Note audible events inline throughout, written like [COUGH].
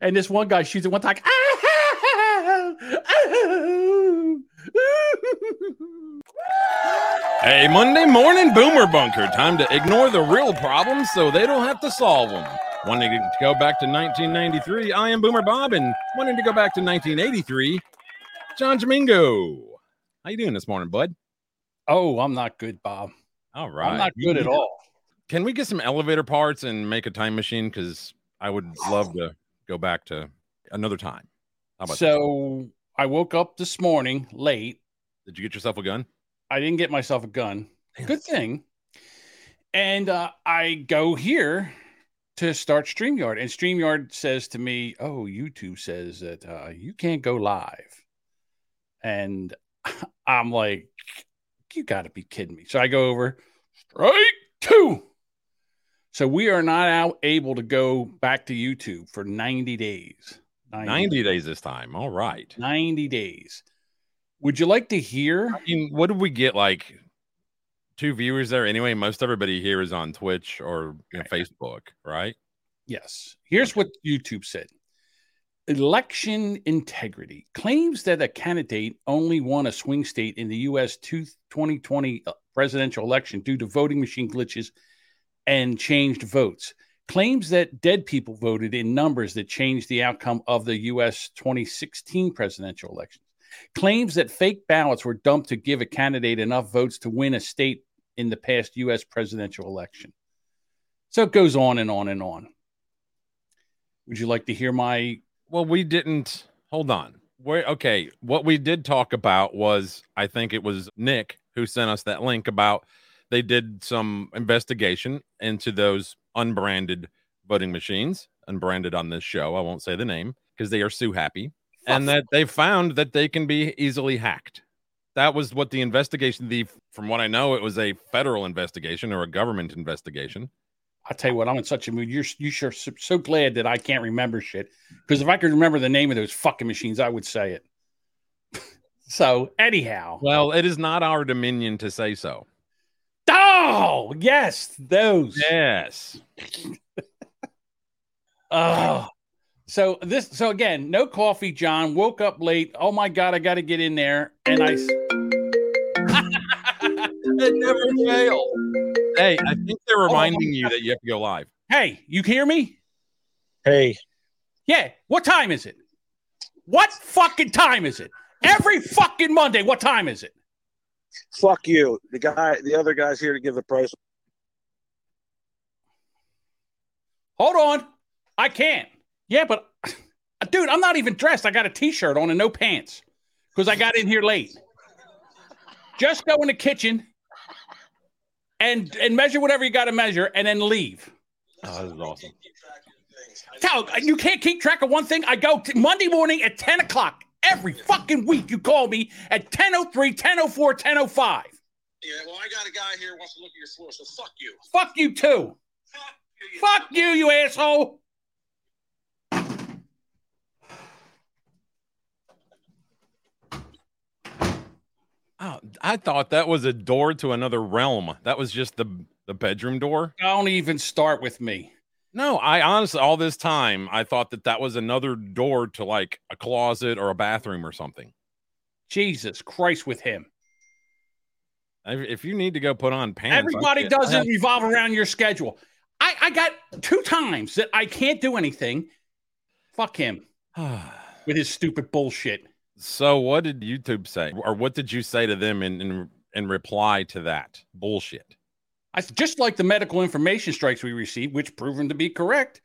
and this one guy shoots it one time. Hey, Monday morning boomer bunker. Time to ignore the real problems so they don't have to solve them. Wanting to go back to 1993, I am Boomer Bob, and wanting to go back to 1983, John Jamingo. How you doing this morning, bud? Oh, I'm not good, Bob. All right. I'm not good at all. Can we get some elevator parts and make a time machine? Because I would love to go back to another time. How about that? So I woke up this morning late. Did you get yourself a gun? I didn't get myself a gun. Good thing. And uh, I go here to start StreamYard, and StreamYard says to me, "Oh, YouTube says that uh, you can't go live." And [LAUGHS] I'm like, "You got to be kidding me!" So I go over, strike two. So we are not out able to go back to YouTube for 90 days. 90 days this time. All right. 90 days. Would you like to hear? I mean, what did we get? Like two viewers there anyway. Most everybody here is on Twitch or know, Facebook, right? Yes. Here's what YouTube said Election integrity claims that a candidate only won a swing state in the U.S. 2020 uh, presidential election due to voting machine glitches and changed votes. Claims that dead people voted in numbers that changed the outcome of the U.S. 2016 presidential elections. Claims that fake ballots were dumped to give a candidate enough votes to win a state in the past U.S. presidential election. So it goes on and on and on. Would you like to hear my? Well, we didn't. Hold on. Wait, okay. What we did talk about was, I think it was Nick who sent us that link about they did some investigation into those unbranded voting machines, unbranded on this show. I won't say the name because they are sue happy, and that they found that they can be easily hacked. That was what the investigation. The from what I know, it was a federal investigation or a government investigation. I'll tell you what, I'm in such a mood. You're you sure so, so glad that I can't remember shit. Because if I could remember the name of those fucking machines, I would say it. [LAUGHS] so anyhow, Well, it is not our dominion to say so. Oh yes, those. Yes. [LAUGHS] Oh, so this. So again, no coffee. John woke up late. Oh my god, I got to get in there, and I. s- [LAUGHS] it never fails. Hey, I think they're oh reminding you that you have to go live. Hey, you hear me? Hey, Yeah. What time is it? What fucking time is it? Every fucking Monday. What time is it? Fuck you. The guy, the other guy's here to give the price. Hold on. I can't. Yeah, but [SIGHS] dude, I'm not even dressed. I got a t-shirt on and no pants because I got in here late. Just go in the kitchen and and measure whatever you got to measure and then leave. Oh, this is awesome. Tell you can't keep track of one thing. I go t- Monday morning at 10 o'clock every fucking week. You call me at 1003, 1004, 1005. Yeah, well, I got a guy here who wants to look at your floor, so fuck you. Fuck you too. Fuck you. Fuck you, you asshole. Oh, I thought that was a door to another realm. That was just the the bedroom door. Don't even start with me. No, I honestly, all this time, I thought that that was another door to like a closet or a bathroom or something. Jesus Christ with him. If you need to go put on pants, Everybody doesn't I- revolve around your schedule. I, I got two times that I can't do anything. Fuck him [SIGHS] with his stupid bullshit. so, what did YouTube say, or what did you say to them in in, in reply to that bullshit? I just like the medical information strikes we received, which proven to be correct.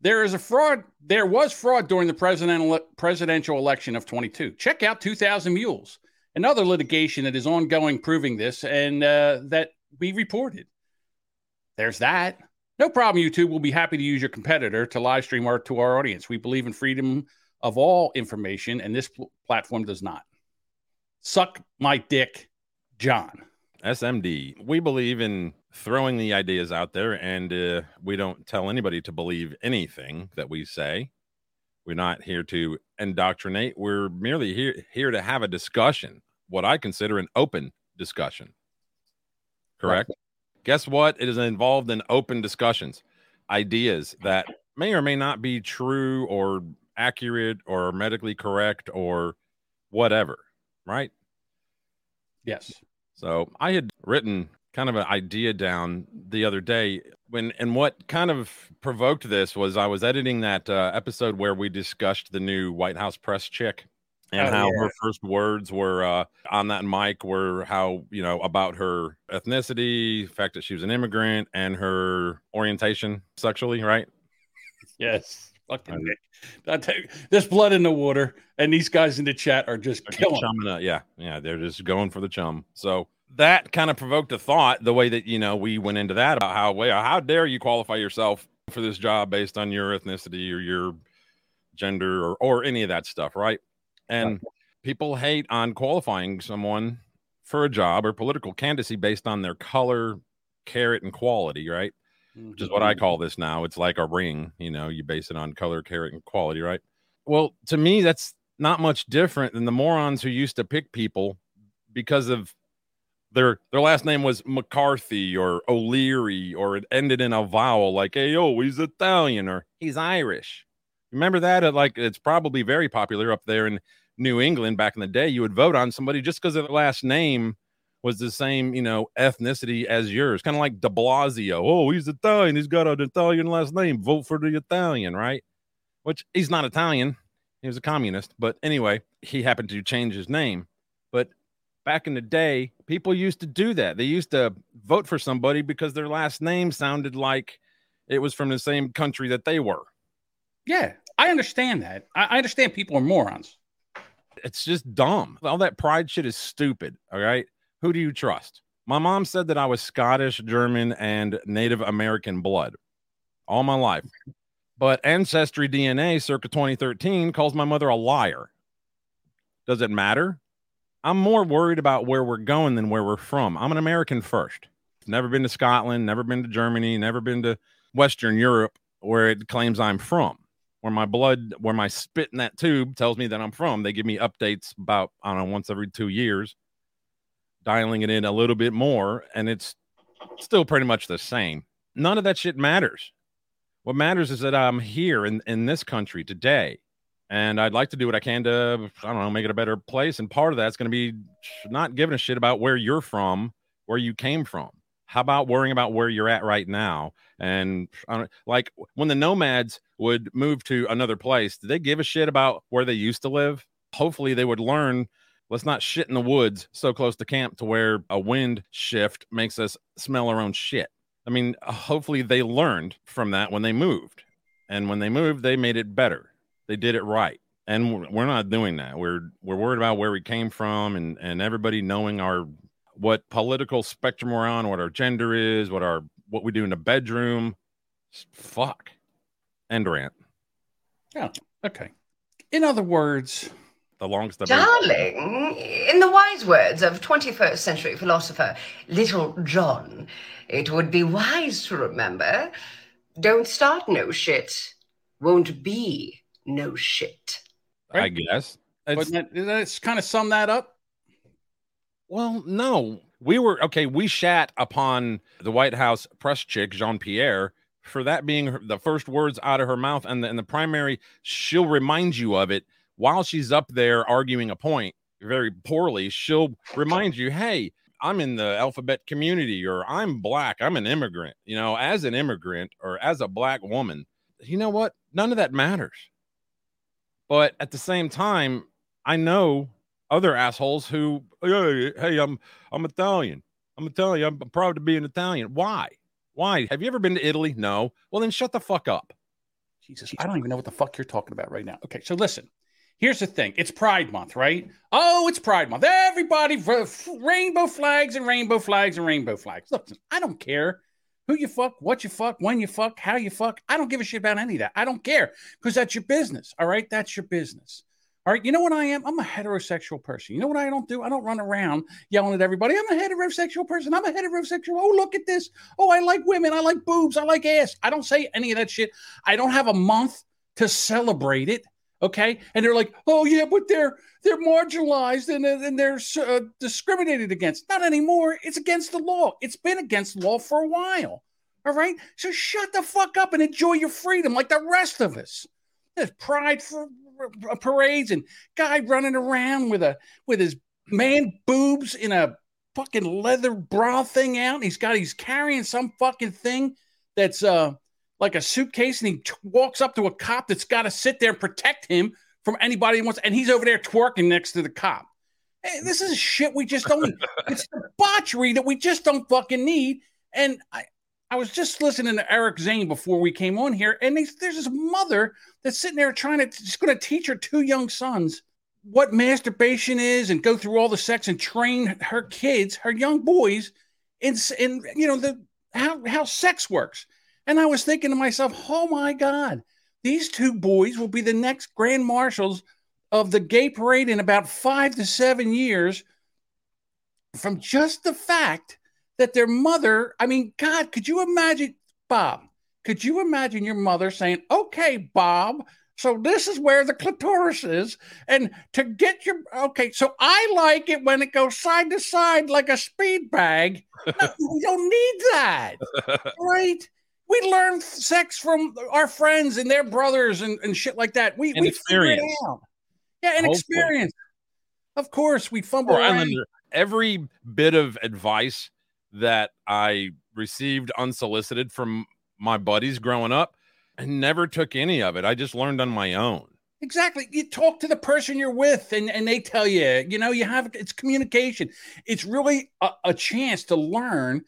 There is a fraud. There was fraud during the presidential presidential election of 22. Check out 2,000 Mules, another litigation that is ongoing, proving this, and uh, that we reported. There's that. No problem. YouTube will be happy to use your competitor to live stream our to our audience. We believe in freedom of all information, and this pl- platform does not. Suck my dick, John. SMD. We believe in throwing the ideas out there, and uh, we don't tell anybody to believe anything that we say. We're not here to indoctrinate. We're merely here here to have a discussion, what I consider an open discussion. Correct. Guess what? It is involved in open discussions, ideas that may or may not be true or accurate or medically correct or whatever, right? Yes. So I had written kind of an idea down the other day when and what kind of provoked this was I was editing that uh, episode where we discussed the new White House press chick and Oh, how yeah. her first words were uh, on that mic were how you know about her ethnicity, the fact that she was an immigrant, and her orientation sexually, right? Yes. Fucking Nick. [LAUGHS] There's blood in the water, and these guys in the chat are just killing. chumming. Yeah, yeah, they're just going for the chum. So that kind of provoked a thought. The way that you know we went into that about how well how dare you qualify yourself for this job based on your ethnicity or your gender or or any of that stuff, right? And people hate on qualifying someone for a job or political candidacy based on their color, carat, and quality, right? Which is what I call this now. It's like a ring, you know, you base it on color, carat, and quality, right? Well, to me, that's not much different than the morons who used to pick people because of their their last name was McCarthy or O'Leary or it ended in a vowel like, hey, oh, he's Italian or he's Irish. Remember that? Uh, Like it's probably very popular up there in New England back in the day. You would vote on somebody just because of their last name was the same, you know, ethnicity as yours. Kind of like De Blasio. Oh, he's Italian. He's got an Italian last name. Vote for the Italian, right? Which he's not Italian. He was a communist. But anyway, he happened to change his name. But back in the day, people used to do that. They used to vote for somebody because their last name sounded like it was from the same country that they were. Yeah, I understand that. I, I understand people are morons. It's just dumb. All that pride shit is stupid. All right. Who do you trust? My mom said that I was Scottish, German, and Native American blood all my life. But Ancestry DNA circa 2013 calls my mother a liar. Does it matter? I'm more worried about where we're going than where we're from. I'm an American first. Never been to Scotland, never been to Germany, never been to Western Europe where it claims I'm from where my blood, where my spit in that tube tells me that I'm from. They give me updates about, I don't know, once every two years, dialing it in a little bit more, and it's still pretty much the same. None of that shit matters. What matters is that I'm here in, in this country today. And I'd like to do what I can to, I don't know, make it a better place. And part of that's going to be not giving a shit about where you're from, where you came from. How about worrying about where you're at right now? And like when the nomads would move to another place, did they give a shit about where they used to live? Hopefully, they would learn let's not shit in the woods so close to camp to where a wind shift makes us smell our own shit. I mean, hopefully, they learned from that when they moved. And when they moved, they made it better. They did it right. And we're not doing that. We're we're worried about where we came from and and everybody knowing our what political spectrum we're on, what our gender is, what our what we do in the bedroom. Fuck. End rant. Yeah. Okay. In other words, The longest I've ever- Darling, in the wise words of 21st century philosopher Little John, it would be wise to remember don't start no shit, won't be no shit. I guess. It's- but that, that's kind of sum that up. Well, no, we were okay. We shat upon the White House press chick, Jean Pierre, for that being her, the first words out of her mouth. And the, and the primary, she'll remind you of it while she's up there arguing a point very poorly. She'll remind you, hey, I'm in the alphabet community, or I'm black, I'm an immigrant. You know, as an immigrant or as a black woman, you know what? None of that matters. But at the same time, I know other assholes who, hey, hey, I'm I'm Italian. I'm Italian. I'm proud to be an Italian. Why? Why? Have you ever been to Italy? No. Well, then shut the fuck up. Jesus, I don't even know what the fuck you're talking about right now. Okay, so listen. Here's the thing. It's Pride Month, right? Oh, it's Pride Month. Everybody, rainbow flags and rainbow flags and rainbow flags. Look, I don't care who you fuck, what you fuck, when you fuck, how you fuck. I don't give a shit about any of that. I don't care because that's your business. All right, that's your business. All right, you know what I am? I'm a heterosexual person. You know what I don't do? I don't run around yelling at everybody. I'm a heterosexual person. I'm a heterosexual. Oh, look at this. Oh, I like women. I like boobs. I like ass. I don't say any of that shit. I don't have a month to celebrate it. Okay, and they're like, "Oh yeah, but they're they're marginalized and, and they're uh, discriminated against." Not anymore. It's against the law. It's been against law for a while. All right. So shut the fuck up and enjoy your freedom like the rest of us. There's pride for parades and guy running around with a with his man boobs in a fucking leather bra thing out. He's got he's carrying some fucking thing that's uh like a suitcase, and he t- walks up to a cop that's got to sit there and protect him from anybody he wants. And he's over there twerking next to the cop. Hey, this is shit we just don't. [LAUGHS] it's debauchery that we just don't fucking need. And I, I was just listening to Eric Zane before we came on here, and there's this mother that's sitting there trying to just going to teach her two young sons what masturbation is and go through all the sex and train her kids, her young boys, in in you know the how how sex works. And I was thinking to myself, oh my God, these two boys will be the next grand marshals of the gay parade in about five to seven years from just the fact that their mother, I mean, God, could you imagine, Bob? Could you imagine your mother saying, okay, Bob, so this is where the clitoris is. And to get your okay, so I like it when it goes side to side like a speed bag. No, [LAUGHS] we don't need that. right? We learn sex from our friends and their brothers and, and shit like that. We and we experience. figure it out. Yeah, and Hopefully. experience. Of course, we fumble around. Islander, every bit of advice that I received unsolicited from my buddies growing up, I never took any of it. I just learned on my own. Exactly. You talk to the person you're with, and, and they tell you, you know, you have it's communication. It's really a, a chance to learn,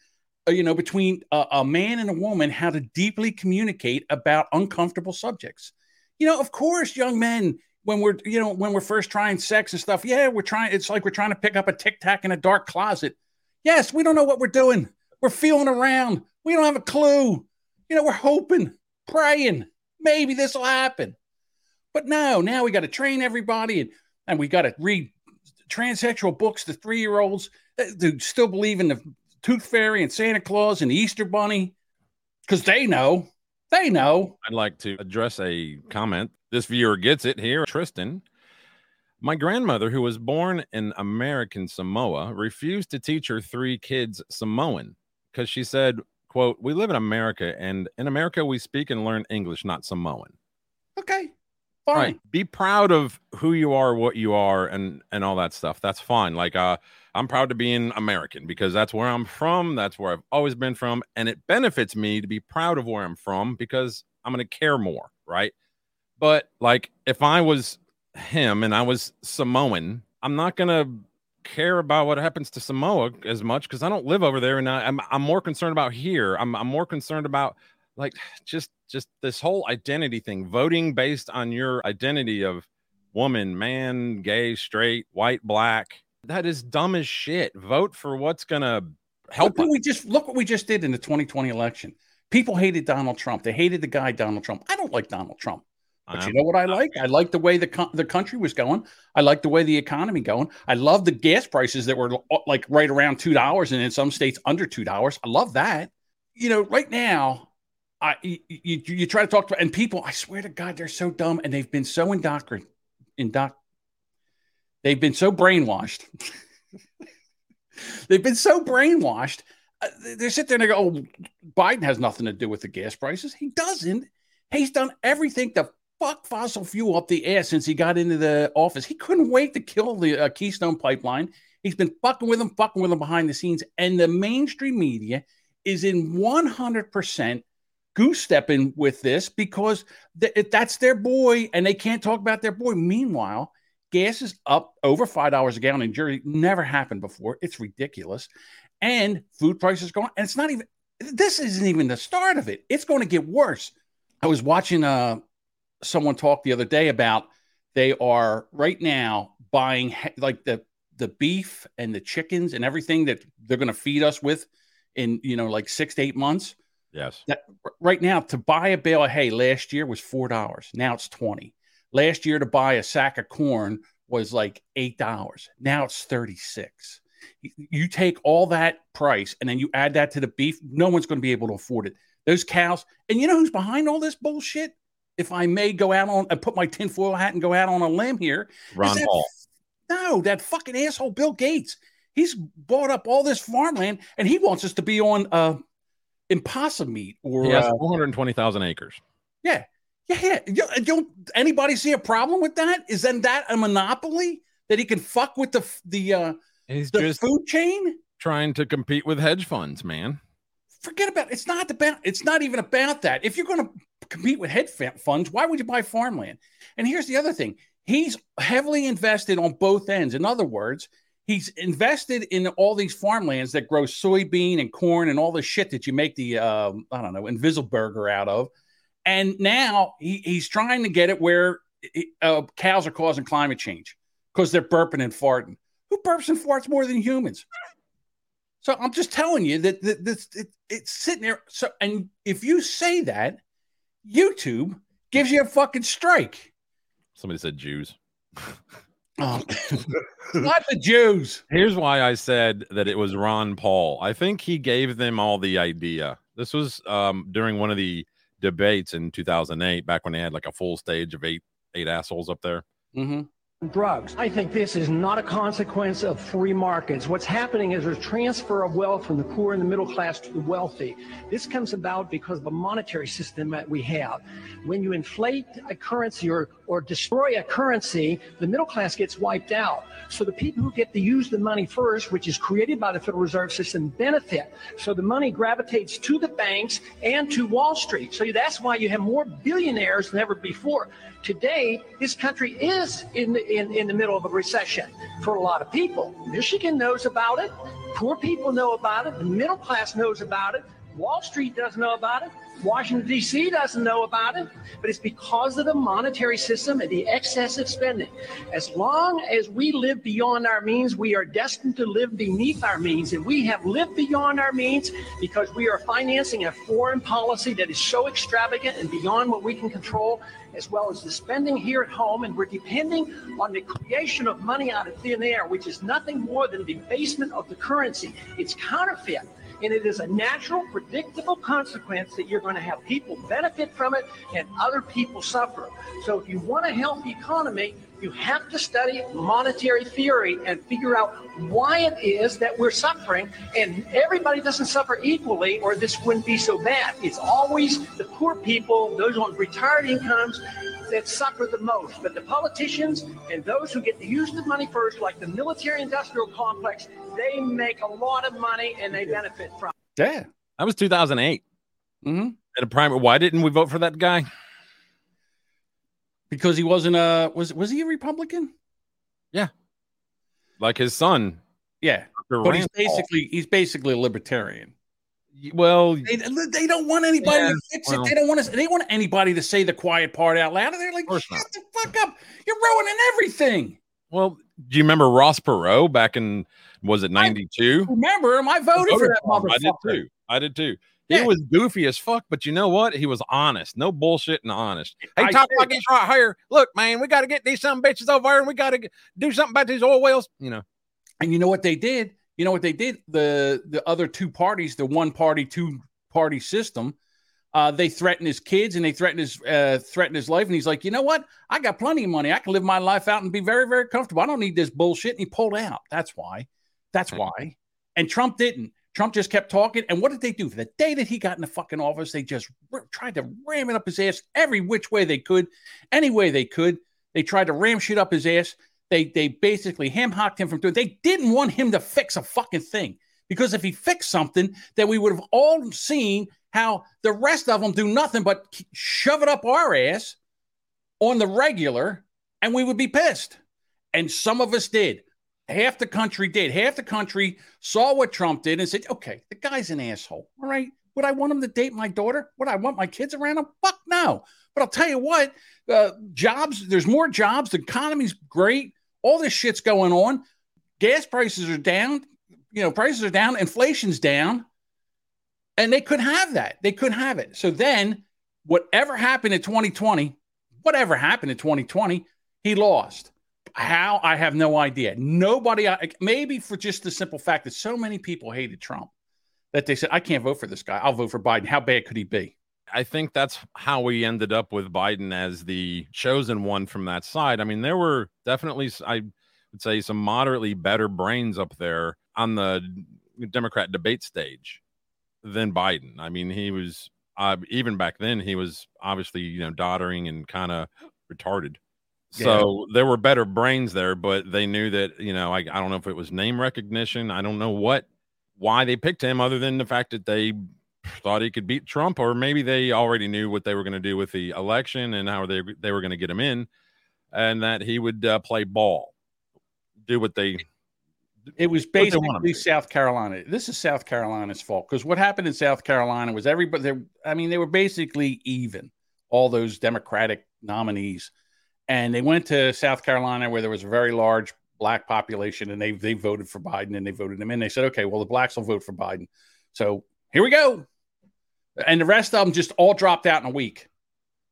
Uh, you know, between a, a man and a woman how to deeply communicate about uncomfortable subjects. You know, of course, young men, when we're, you know, when we're first trying sex and stuff, yeah, we're trying, it's like we're trying to pick up a tic tac in a dark closet. Yes, we don't know what we're doing. We're feeling around. We don't have a clue. You know, we're hoping, praying, maybe this will happen. But no, now we got to train everybody and, and we got to read transsexual books to three year olds uh, who still believe in the tooth fairy and Santa Claus and the Easter bunny because they know. They know. I'd like to address a comment. This viewer gets it here. Tristan. My grandmother, who was born in American Samoa, refused to teach her three kids Samoan because she said, quote, we live in America and in America we speak and learn English, not Samoan. Okay. Fine. Right. Be proud of who you are, what you are, and and all that stuff. That's fine. Like uh I'm proud to be an American because that's where I'm from. That's where I've always been from. And it benefits me to be proud of where I'm from because I'm gonna care more, right? But like if I was him and I was Samoan, I'm not gonna care about what happens to Samoa as much because I don't live over there, and I, I'm I'm more concerned about here. I'm I'm more concerned about like just just this whole identity thing, voting based on your identity of woman, man, gay, straight, white, black. That is dumb as shit. Vote for what's gonna help. Look we just look what we just did in the 2020 election. People hated Donald Trump. They hated the guy Donald Trump. I don't like Donald Trump. But you know what I like? I like the way the co- the country was going. I like the way the economy going. I love the gas prices that were uh, like right around two dollars, and in some states under two dollars. I love that. You know, right now, I you, you, you try to talk to and people. I swear to God, they're so dumb, and they've been so indoctrined. Indoc- they've been so brainwashed. they've been so brainwashed. Uh, they- sit there and they go, "Oh, Biden has nothing to do with the gas prices." He doesn't. He's done everything to fuck fossil fuel up the ass since he got into the office. He couldn't wait to kill the uh, Keystone Pipeline. He's been fucking with them, fucking with them behind the scenes. And the mainstream media is in 100% goose stepping with this because th- that's their boy and they can't talk about their boy. Meanwhile, gas is up over $5 a gallon in Jersey. Never happened before. It's ridiculous. And food prices going, and it's not even, this isn't even the start of it. It's going to get worse. I was watching uh, someone talk the other day about they are right now buying like the the beef and the chickens and everything that they're going to feed us with in you know like six to eight months. yes. That right now to buy a bale of hay last year was four dollars. Now it's twenty. Last year to buy a sack of corn was like eight dollars. Now it's thirty six. You take all that price and then you add that to the beef. No one's going to be able to afford it. Those cows, and you know who's behind all this bullshit? If I may go out on and put my tinfoil hat and go out on a limb here, Ron that- Paul. No, that fucking asshole Bill Gates. He's bought up all this farmland and he wants us to be on uh impossible meat or has uh, 420,000 acres. yeah, yeah, yeah. You- Don't anybody see a problem with that? Is then that a monopoly that he can fuck with the the uh, He's the just food chain? trying to compete with hedge funds, man. Forget about it's not about it's not even about that. If you're going to compete with hedge funds, why would you buy farmland? And here's the other thing: he's heavily invested on both ends. In other words, he's invested in all these farmlands that grow soybean and corn and all the shit that you make the um, I don't know Invisiburger out of. And now he, he's trying to get it where uh, cows are causing climate change because they're burping and farting. Who burps and farts more than humans? So I'm just telling you that, that this it, it's sitting there. So and if you say that, YouTube gives you a fucking strike. Somebody said Jews. Oh, [LAUGHS] not the Jews. Here's why I said that it was Ron Paul. I think he gave them all the idea. This was um, during one of the debates in 2008, back when they had like a full stage of eight eight assholes up there. Mm-hmm. Drugs. I think this is not a consequence of free markets. What's happening is there's transfer of wealth from the poor and the middle class to the wealthy. This comes about because of the monetary system that we have. When you inflate a currency or, or destroy a currency, the middle class gets wiped out. So the people who get to use the money first, which is created by the Federal Reserve System, benefit. So the money gravitates to the banks and to Wall Street. So that's why you have more billionaires than ever before. Today, this country is in the, in, in the middle of a recession for a lot of people. Michigan knows about it. Poor people know about it. The middle class knows about it. Wall Street doesn't know about it. Washington, D.C. doesn't know about it. But it's because of the monetary system and the excessive spending. As long as we live beyond our means, we are destined to live beneath our means. And we have lived beyond our means because we are financing a foreign policy that is so extravagant and beyond what we can control, as well as the spending here at home. And we're depending on the creation of money out of thin air, which is nothing more than debasement of the currency. It's counterfeit. And it is a natural, predictable consequence that you're going to have people benefit from it and other people suffer. So if you want a healthy economy, you have to study monetary theory and figure out why it is that we're suffering. And everybody doesn't suffer equally, or this wouldn't be so bad. It's always the poor people, those on retired incomes, that suffer the most. But the politicians and those who get to use the money first, like the military industrial complex, they make a lot of money and they benefit from it. Yeah. That was 2008. Mm-hmm. At a primary, why didn't we vote for that guy? Because he wasn't a was was he a Republican? Yeah, like his son. Yeah. Dr. But he's Rand Paul. basically he's basically a libertarian. well, They, they don't want anybody Yeah, to fix well- it. They don't want to. They want anybody to say the quiet part out loud. And they're like, shut not. the fuck up! You're ruining everything. well. Do you remember Ross Perot back in was it 92? Remember him? I voted for that motherfucker. I did too. I did too. He Yeah. was goofy as fuck, but you know what? He was honest. No bullshit and honest. Hey, I talk did. like this right here. Look, man, we got to get these some bitches over here and we got to do something about these oil wells. You know, And you know what they did? You know what they did? The the other two parties, the one party, two party system, uh, they threatened his kids and they threatened his uh, threatened his life. And he's like, you know what? I got plenty of money. I can live my life out and be very very comfortable. I don't need this bullshit. And he pulled out. That's why. That's why. And Trump didn't. Trump just kept talking. And what did they do? For the day that he got in the fucking office, they just r- tried to ram it up his ass every which way they could, any way they could. They tried to ram shit up his ass. They they basically ham hocked him from doing. They didn't want him to fix a fucking thing because if he fixed something, then we would have all seen how the rest of them do nothing but shove it up our ass on the regular, and we would be pissed. And some of us did. Half the country did. Half the country saw what Trump did and said, "Okay, the guy's an asshole. All right, would I want him to date my daughter? Would I want my kids around him? Fuck no." But I'll tell you what, uh, jobs. There's more jobs. The economy's great. All this shit's going on. Gas prices are down. You know, prices are down. Inflation's down. And they could have that. They could have it. So then, whatever happened in 2020, whatever happened in 2020, he lost. How? I have no idea. Nobody, maybe for just the simple fact that so many people hated Trump that they said, I can't vote for this guy. I'll vote for Biden. How bad could he be? I think that's how we ended up with Biden as the chosen one from that side. I mean, there were definitely, I would say, some moderately better brains up there on the Democrat debate stage. than Biden. I mean, he was uh, even back then he was obviously you know doddering and kind of retarded. So there were better brains there, but they knew that you know I, I don't know if it was name recognition. I don't know what why they picked him other than the fact that they thought he could beat Trump, or maybe they already knew what they were going to do with the election and how they they were going to get him in, and that he would uh, play ball, do what they. It was they want him basically. South Carolina. This is South Carolina's fault because what happened in South Carolina was everybody. I mean, they were basically even. All those Democratic nominees, and they went to South Carolina where there was a very large black population, and they they voted for Biden and they voted him in. They said, okay, well the blacks will vote for Biden, so here we go. And the rest of them just all dropped out in a week.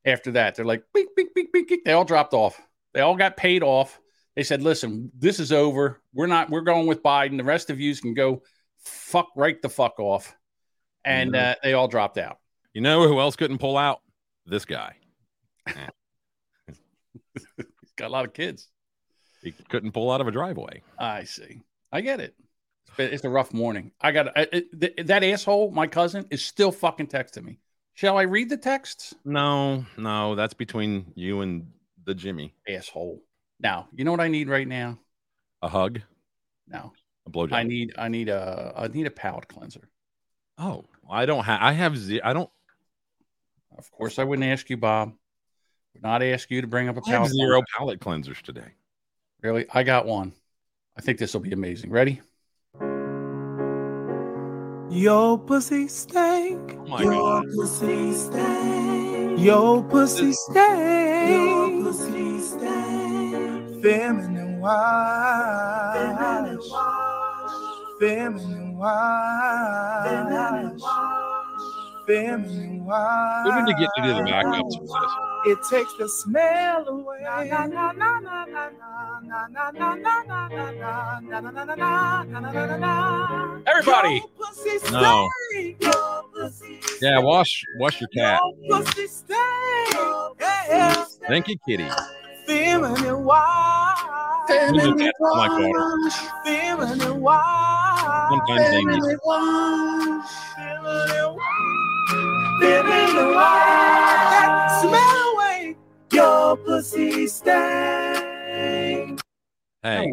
After that, they're like, beep, beep, beep, beep, beep. they all dropped off. They all got paid off. They said, listen, this is over. We're not, we're going with Biden. The rest of you can go fuck right the fuck off. And Mhm. uh, they all dropped out. You know who else couldn't pull out? This guy. [LAUGHS] He's [LAUGHS] got a lot of kids. He couldn't pull out of a driveway. I see. I get it. It's, a rough morning. I got that asshole, my cousin, is still fucking texting me. Shall I read the texts? No, no, that's between you and the Jimmy. Asshole. Now, you know what I need right now? A hug, No, a blowjob. I need I need a I need a palate cleanser. oh, I don't have. I have. Ze- I don't. Of course, I wouldn't ask you, Bob. Would not ask you to bring up a have palate zero cleanser. palate cleansers today. Really, I got one. I think this will be amazing. Ready? Your pussy stank. Oh my Your God. pussy stank. Your pussy stank. Your pussy stank. Feminine wash. Feminine wash. Feminine wash. Feminine wash. Who did you get to the backups for this? It takes the smell away. Everybody. No. Yeah, wash wash your cat. Thank you, kitty. Feminine wash. Feminine wine. Feminine wash. Feminine wash. That smell away. Your pussy stank. Hey,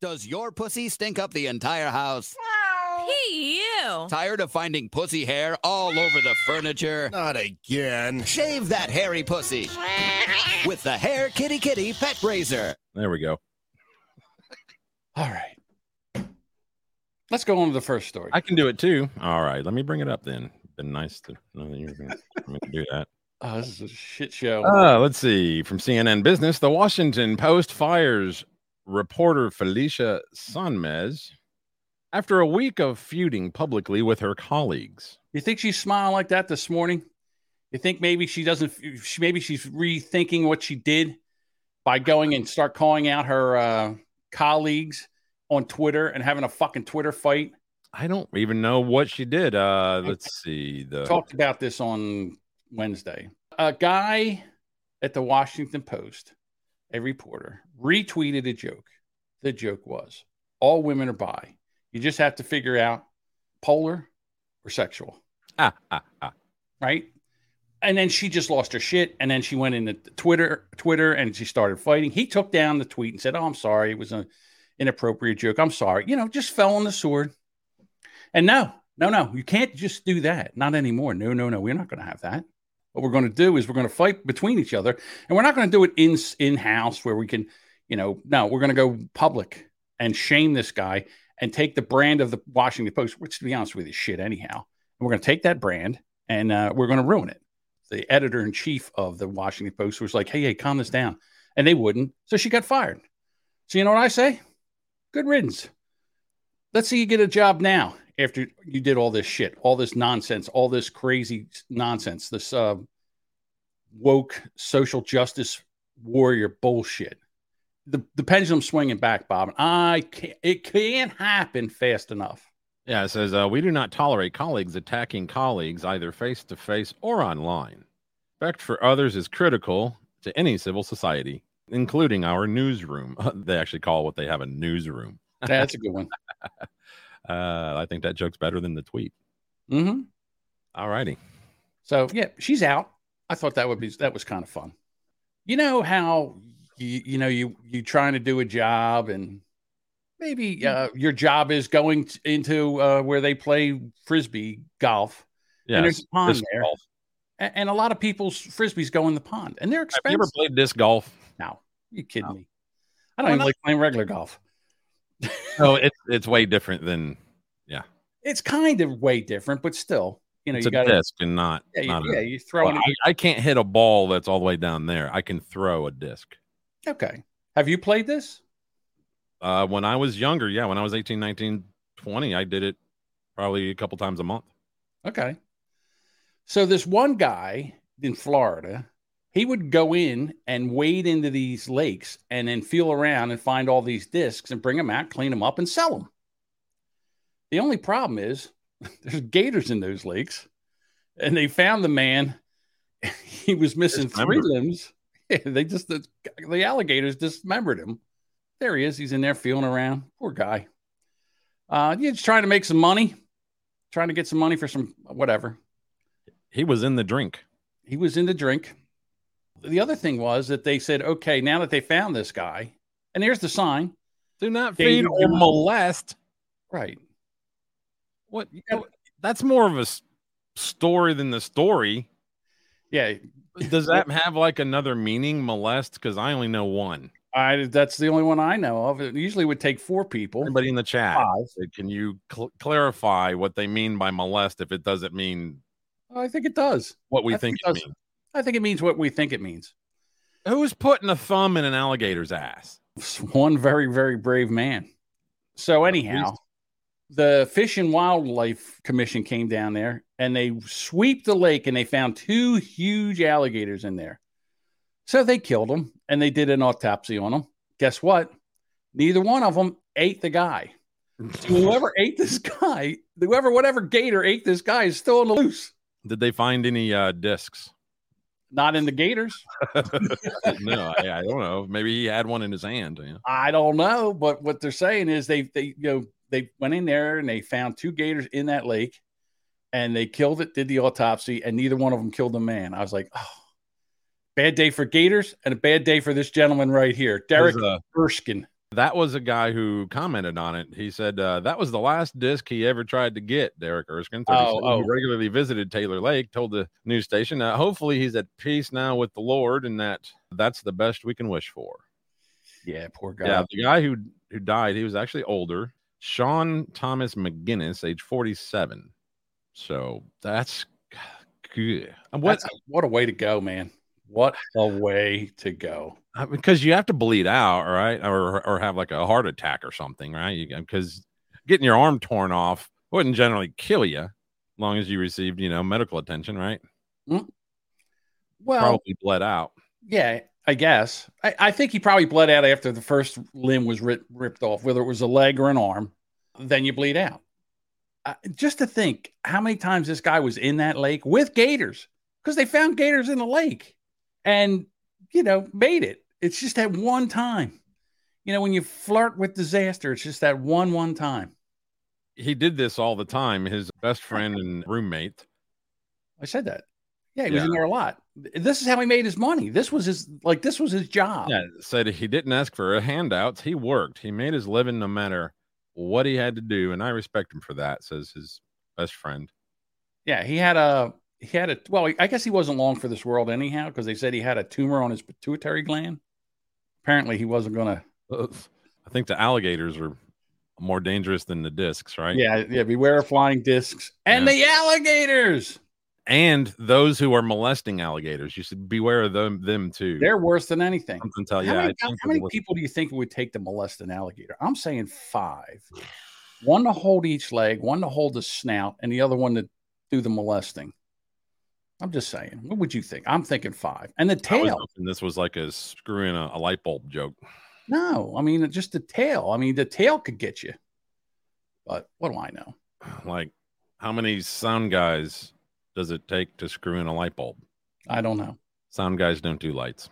Does your pussy stink up the entire house? Hey, you. Tired of finding pussy hair all over the furniture? Not again. Shave that hairy pussy with the Hair Kitty Kitty Pet Razor. there we go. All right. Let's go on to the first story. I can do it too. All right, let me bring it up then. Been nice to know that you're going to do that. [LAUGHS] oh, this is a shit show. Uh, let's see. From CNN Business, the Washington Post fires reporter Felicia Sonmez after a week of feuding publicly with her colleagues. you think she's smiling like that this morning? You think maybe she doesn't? She, maybe she's rethinking what she did by going and start calling out her uh, colleagues on Twitter and having a fucking Twitter fight. I don't even know what she did. Uh, let's see. The talked about this on Wednesday. A guy at the Washington Post, a reporter, retweeted a joke. The joke was all women are bi. You just have to figure out polar or sexual, ah, ah, ah. right? And then she just lost her shit. And then she went into Twitter, Twitter, and she started fighting. He took down the tweet and said, "Oh, I'm sorry. It was an inappropriate joke. I'm sorry." You know, just fell on the sword. And no, no, no, you can't just do that. Not anymore. No, no, no. We're not going to have that. What we're going to do is we're going to fight between each other, and we're not going to do it in in house where we can, you know, no, we're going to go public and shame this guy and take the brand of the Washington Post, which to be honest with you, shit anyhow. And we're going to take that brand and uh, we're going to ruin it. The editor in chief of the Washington Post was like, "Hey, hey, calm this down," and they wouldn't, so she got fired. So you know what I say? Good riddance. Let's see you get a job now after you did all this shit, all this nonsense, all this crazy nonsense, this uh, woke social justice warrior bullshit. The the pendulum's swinging back, Bob. And I can't. It can't happen fast enough. Yeah, it says uh, we do not tolerate colleagues attacking colleagues either face to face or online. Respect for others is critical to any civil society, including our newsroom. [LAUGHS] they actually call what they have a newsroom. That's a good one. [LAUGHS] Uh, I think that joke's better than the tweet. Mm-hmm. All righty. So yeah, she's out. I thought that would be that was kind of fun. You know how you you know you you trying to do a job and maybe uh, your job is going t- into uh, where they play frisbee golf Yeah. and there's a pond there, and, a lot of people's frisbees go in the pond and they're Have expensive. you ever played disc golf? No, you kidding me? I don't even not? like playing regular golf. No, it's it's way different than yeah. It's kind of way different, but still, you know, it's you a got to disc and not. yeah, you, not a- yeah, you throw Well. I, I can't hit a ball that's all the way down there. I can throw a disc. Okay, have you played this? Uh, when I was younger, yeah, when I was 18, 19, 20, I did it probably a couple times a month. Okay. So this one guy in Florida, he would go in and wade into these lakes and then feel around and find all these discs and bring them out, clean them up, and sell them. The only problem is [LAUGHS] there's gators in those lakes, and they found the man. [LAUGHS] He was missing three limbs. [LAUGHS] they just the, the alligators dismembered him. There he is. He's in there feeling around. Poor guy. Uh, he's trying to make some money, trying to get some money for some whatever. He was in the drink. He was in the drink. The other thing was that they said, okay, now that they found this guy, and here's the sign. Do not feed or molest. Right. What? gotta- That's more of a story than the story. Yeah. Does that have like another meaning, molest? Because I only know one. I that's the only one I know of. It usually would take four people. Everybody in the chat, say, can you cl- clarify what they mean by molest if it doesn't mean I think it does. what we I think think it it means? I think it means what we think it means. Who's putting a thumb in an alligator's ass? [LAUGHS] One very, very brave man. So anyhow, the Fish and Wildlife Commission came down there and they sweep the lake and they found two huge alligators in there. So they killed them and they did an autopsy on them. Guess what? Neither one of them ate the guy. [LAUGHS] Whoever ate this guy, whoever, whatever gator ate this guy is still on the loose. Did they find any uh, discs? Not in the gators. [LAUGHS] no, I, I don't know. Maybe he had one in his hand. Yeah. I don't know, but what they're saying is they they you know they went in there and they found two gators in that lake, and they killed it, did the autopsy, and neither one of them killed a man. I was like, oh, bad day for gators and a bad day for this gentleman right here, Derek Erskine. That was a guy who commented on it. He said uh, that was the last disc he ever tried to get. Derek Erskine, Oh, oh. who regularly visited Taylor Lake, told the news station, uh, "Hopefully, he's at peace now with the Lord, and that that's the best we can wish for." Yeah, poor guy. Yeah, the guy who who died, he was actually older. Sean Thomas McGinnis, age forty-seven. So that's good. What? That's a- what a way to go, man! What a way to go. Uh, because you have to bleed out, right? Or or have like a heart attack or something, right? Because getting your arm torn off wouldn't generally kill you, as long as you received, you know, medical attention, right? Well, Probably bled out. Yeah, I guess. I, I think he probably bled out after the first limb was rip, ripped off, whether it was a leg or an arm. Then you bleed out. Uh, just to think how many times this guy was in that lake with gators because they found gators in the lake and, you know, made it. It's just that one time. You know, when you flirt with disaster, it's just that one, one time. He did this all the time. His best friend and roommate. I said that. Yeah, he was in there a lot. This is how he made his money. This was his, like, this was his job. Yeah, said he didn't ask for handouts. He worked. He made his living no matter what he had to do, and I respect him for that. Says his best friend. Yeah, he had a he had a well, I guess he wasn't long for this world anyhow because they said he had a tumor on his pituitary gland. Apparently, he wasn't going to. I think the alligators are more dangerous than the discs, right? Yeah, yeah. Beware of flying discs and Yeah. the alligators. And those who are molesting alligators, you should beware of them. Them too. They're worse than anything. Something tell how yeah. many, I how many people do you think it would take to molest an alligator? I'm saying five. One to hold each leg, one to hold the snout, and the other one to do the molesting. I'm just saying. What would you think? I'm thinking five. And the was tail. hoping this was like a screwing a, a light bulb joke. No, I mean just the tail. I mean the tail could get you. But what do I know? [SIGHS] Like, how many sound guys does it take to screw in a light bulb? I don't know. Sound guys don't do lights.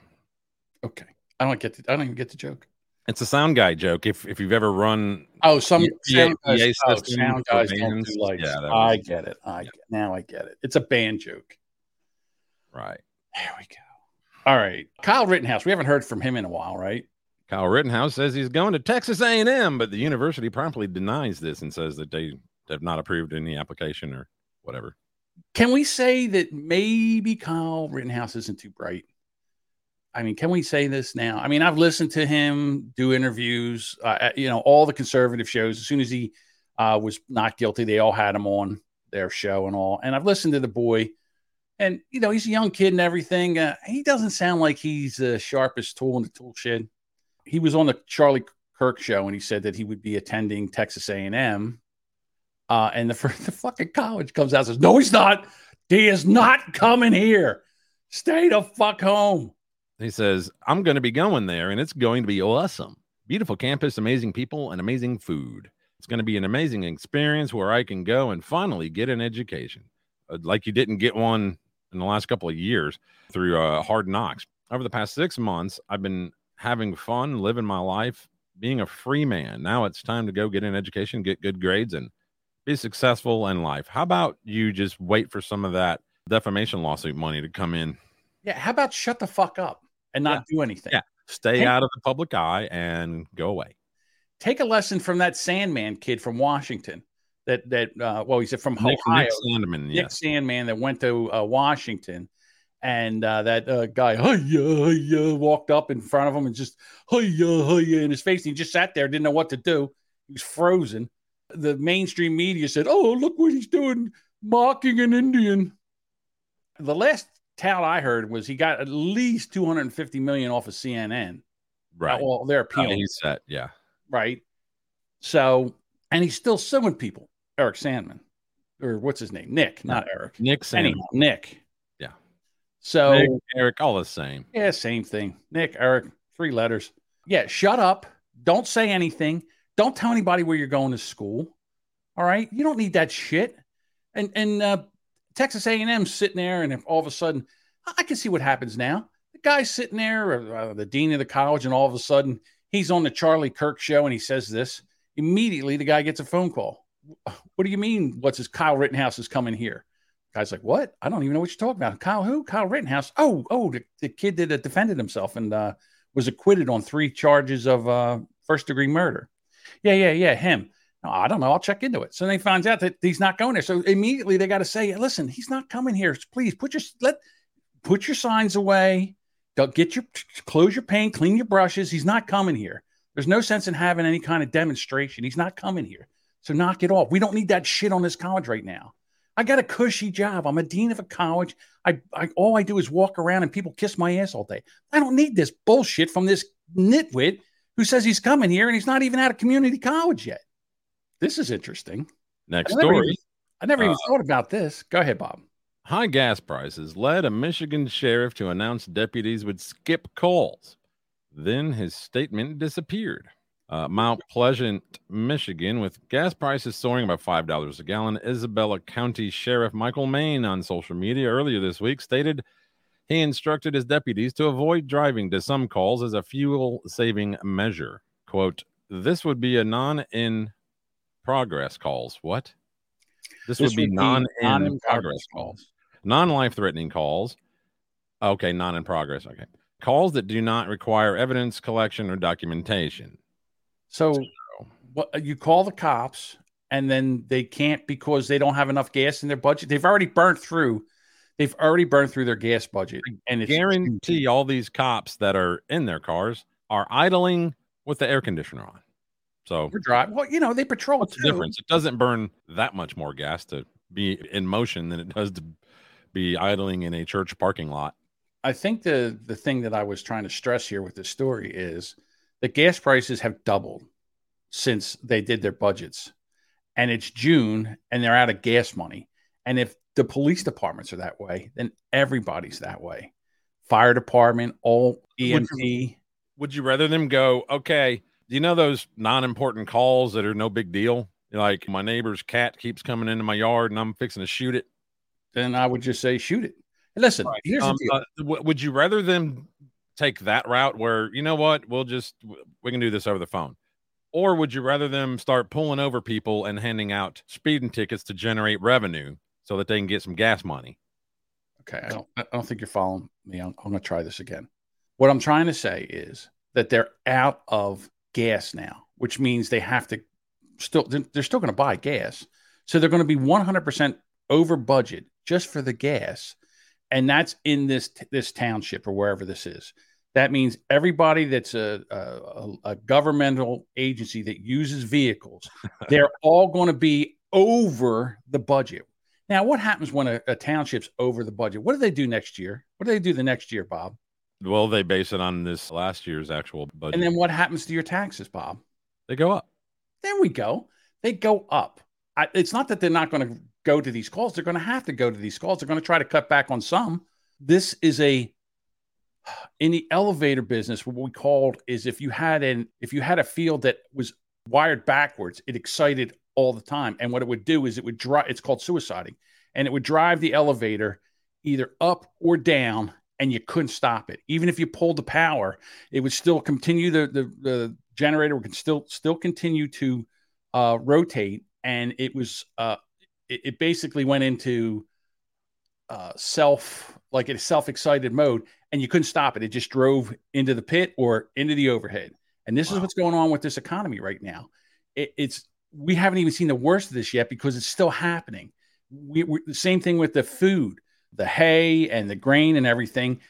Okay, I don't get. The, I don't even get the joke. It's a sound guy joke. If if you've ever run, Oh, some Yeah, sound guys, oh, sound guys don't do lights. Yeah, that I get it. I now I get it. It's a band joke. Right? There we go. All right, Kyle Rittenhouse. We haven't heard from him in a while, right? Kyle Rittenhouse says he's going to Texas A&M, but the university promptly denies this and says that they have not approved any application or whatever. Can we say that maybe Kyle Rittenhouse isn't too bright? I mean, can we say this now? I mean, I've listened to him do interviews, uh, you know, all the conservative shows. As soon as he uh, was not guilty, they all had him on their show and all. And I've listened to the boy, and you know, he's a young kid and everything. Uh, he doesn't sound like he's the sharpest tool in the tool shed. He was on the Charlie Kirk show, and he said that he would be attending Texas A and M. Uh, and the, [LAUGHS] the fucking college comes out and says, "No, he's not. He is not coming here. Stay the fuck home." He says, I'm going to be going there and it's going to be awesome. Beautiful campus, amazing people, and amazing food. It's going to be an amazing experience where I can go and finally get an education uh, like you didn't get one in the last couple of years through uh, hard knocks. Over the past six months, I've been having fun, living my life, being a free man. Now it's time to go get an education, get good grades, and be successful in life. How about you just wait for some of that defamation lawsuit money to come in? Yeah, how about shut the fuck up and not do anything? Yeah. Stay out of the public eye and go away. Take a lesson from that Sandmann kid from Washington. That that uh, well, he said from Nick, Ohio. Nick Sandmann, Nick yes. Sandmann that went to uh, Washington, and uh, that uh, guy hiya, hiya, walked up in front of him and just hiya, hiya in his face. And he just sat there, didn't know what to do. He was frozen. The mainstream media said, "Oh, look what he's doing, mocking an Indian." The last tout I heard was he got at least 250 million off of CNN. Right. Uh, well, they're Uh, appealing he's set. Yeah. right? So, and he's still suing people. Eric Sandmann, or what's his name? Nick, not Eric. Nick Sandmann. Anyhow, Nick. Yeah. So, Nick, Eric, all the same. yeah, same thing. Nick, Eric, three letters. Yeah, shut up. Don't say anything. Don't tell anybody where you're going to school. All right, you don't need that shit. And and uh, Texas A&M sitting there, and if all of a sudden, I can see what happens now. The guy's sitting there, uh, the dean of the college, and all of a sudden he's on the Charlie Kirk show, and he says this. Immediately, the guy gets a phone call. What do you mean? What's his Kyle Rittenhouse is coming here? Guy's like, what? I don't even know what you're talking about. Kyle who? Kyle Rittenhouse. Oh, oh, the, the kid that uh, defended himself and uh, was acquitted on three charges of uh, first degree murder. Yeah, yeah, yeah, him. No, I don't know. I'll check into it. So they finds out that he's not going there. So immediately they got to say, listen, he's not coming here. Please put your let put your signs away. Don't get your close your paint, clean your brushes. He's not coming here. There's no sense in having any kind of demonstration. He's not coming here. So knock it off. We don't need that shit on this college right now. I got a cushy job. I'm a dean of a college. I, I all I do is walk around and people kiss my ass all day. I don't need this bullshit from this nitwit who says he's coming here and he's not even out of community college yet. This is interesting. Next I story. even- I never even Uh, thought about this. Go ahead, Bob. High gas prices led a Michigan sheriff to announce deputies would skip calls. Then his statement disappeared. Uh, Mount Pleasant, Michigan, with gas prices soaring about $5 a gallon, Isabella County Sheriff Michael Main on social media earlier this week stated he instructed his deputies to avoid driving to some calls as a fuel saving measure. Quote, this would be a non in progress calls. What? This, would be non in non-in-progress progress calls non life threatening calls. Okay, non in progress. Okay. Calls that do not require evidence collection or documentation. So, what you call the cops, and then they can't because they don't have enough gas in their budget. They've already burnt through. They've already burned through their gas budget, and it's Guarantee all these cops that are in their cars are idling with the air conditioner on. So, We're. Well, you know they patrol what's the difference? It doesn't burn that much more gas to be in motion than it does to be idling in a church parking lot. I think the the thing that I was trying to stress here with this story is that gas prices have doubled since they did their budgets, and it's June, and they're out of gas money. And if the police departments are that way, then everybody's that way. Fire department, all E Would EMT. Would you rather them go, okay, do you know those non important calls that are no big deal? Like my neighbor's cat keeps coming into my yard and I'm fixing to shoot it. Then I would just say shoot it. And listen, here's Um, uh, w- would you rather them take that route where you know what we'll just we can do this over the phone or would you rather them start pulling over people and handing out speeding tickets to generate revenue so that they can get some gas money Okay, I don't. I don't think you're following me. I'm, I'm going to try this again. What I'm trying to say is that they're out of gas now, which means they have to still. They're still going to buy gas, so they're going to be 100 percent over budget just for the gas, and that's in this this township or wherever this is. That means everybody that's a, a, a governmental agency that uses vehicles, [LAUGHS] they're all going to be over the budget. Now, what happens when a, a township's over the budget? What do they do next year? What do they do the next year, Bob? well they base it on this last year's actual budget And then what happens to your taxes, Bob? they go up There we go. They go up. I, it's not that they're not going to go to these calls. They're going to have to go to these calls. They're going to try to cut back on some. This is a in the elevator business. What we called is if you had an if you had a field that was wired backwards, it excited all the time. And what it would do is it would drive. It's called suiciding, and it would drive the elevator either up or down, and you couldn't stop it. Even if you pulled the power, it would still continue. The the, the generator would still still continue to uh, rotate, and it was uh, it, it basically went into uh, self like a self excited mode, and you couldn't stop it. It just drove into the pit or into the overhead. And this is what's going on with this economy right now. It, it's we haven't even seen the worst of this yet because it's still happening. We, we the same thing with the food, the hay and the grain and everything.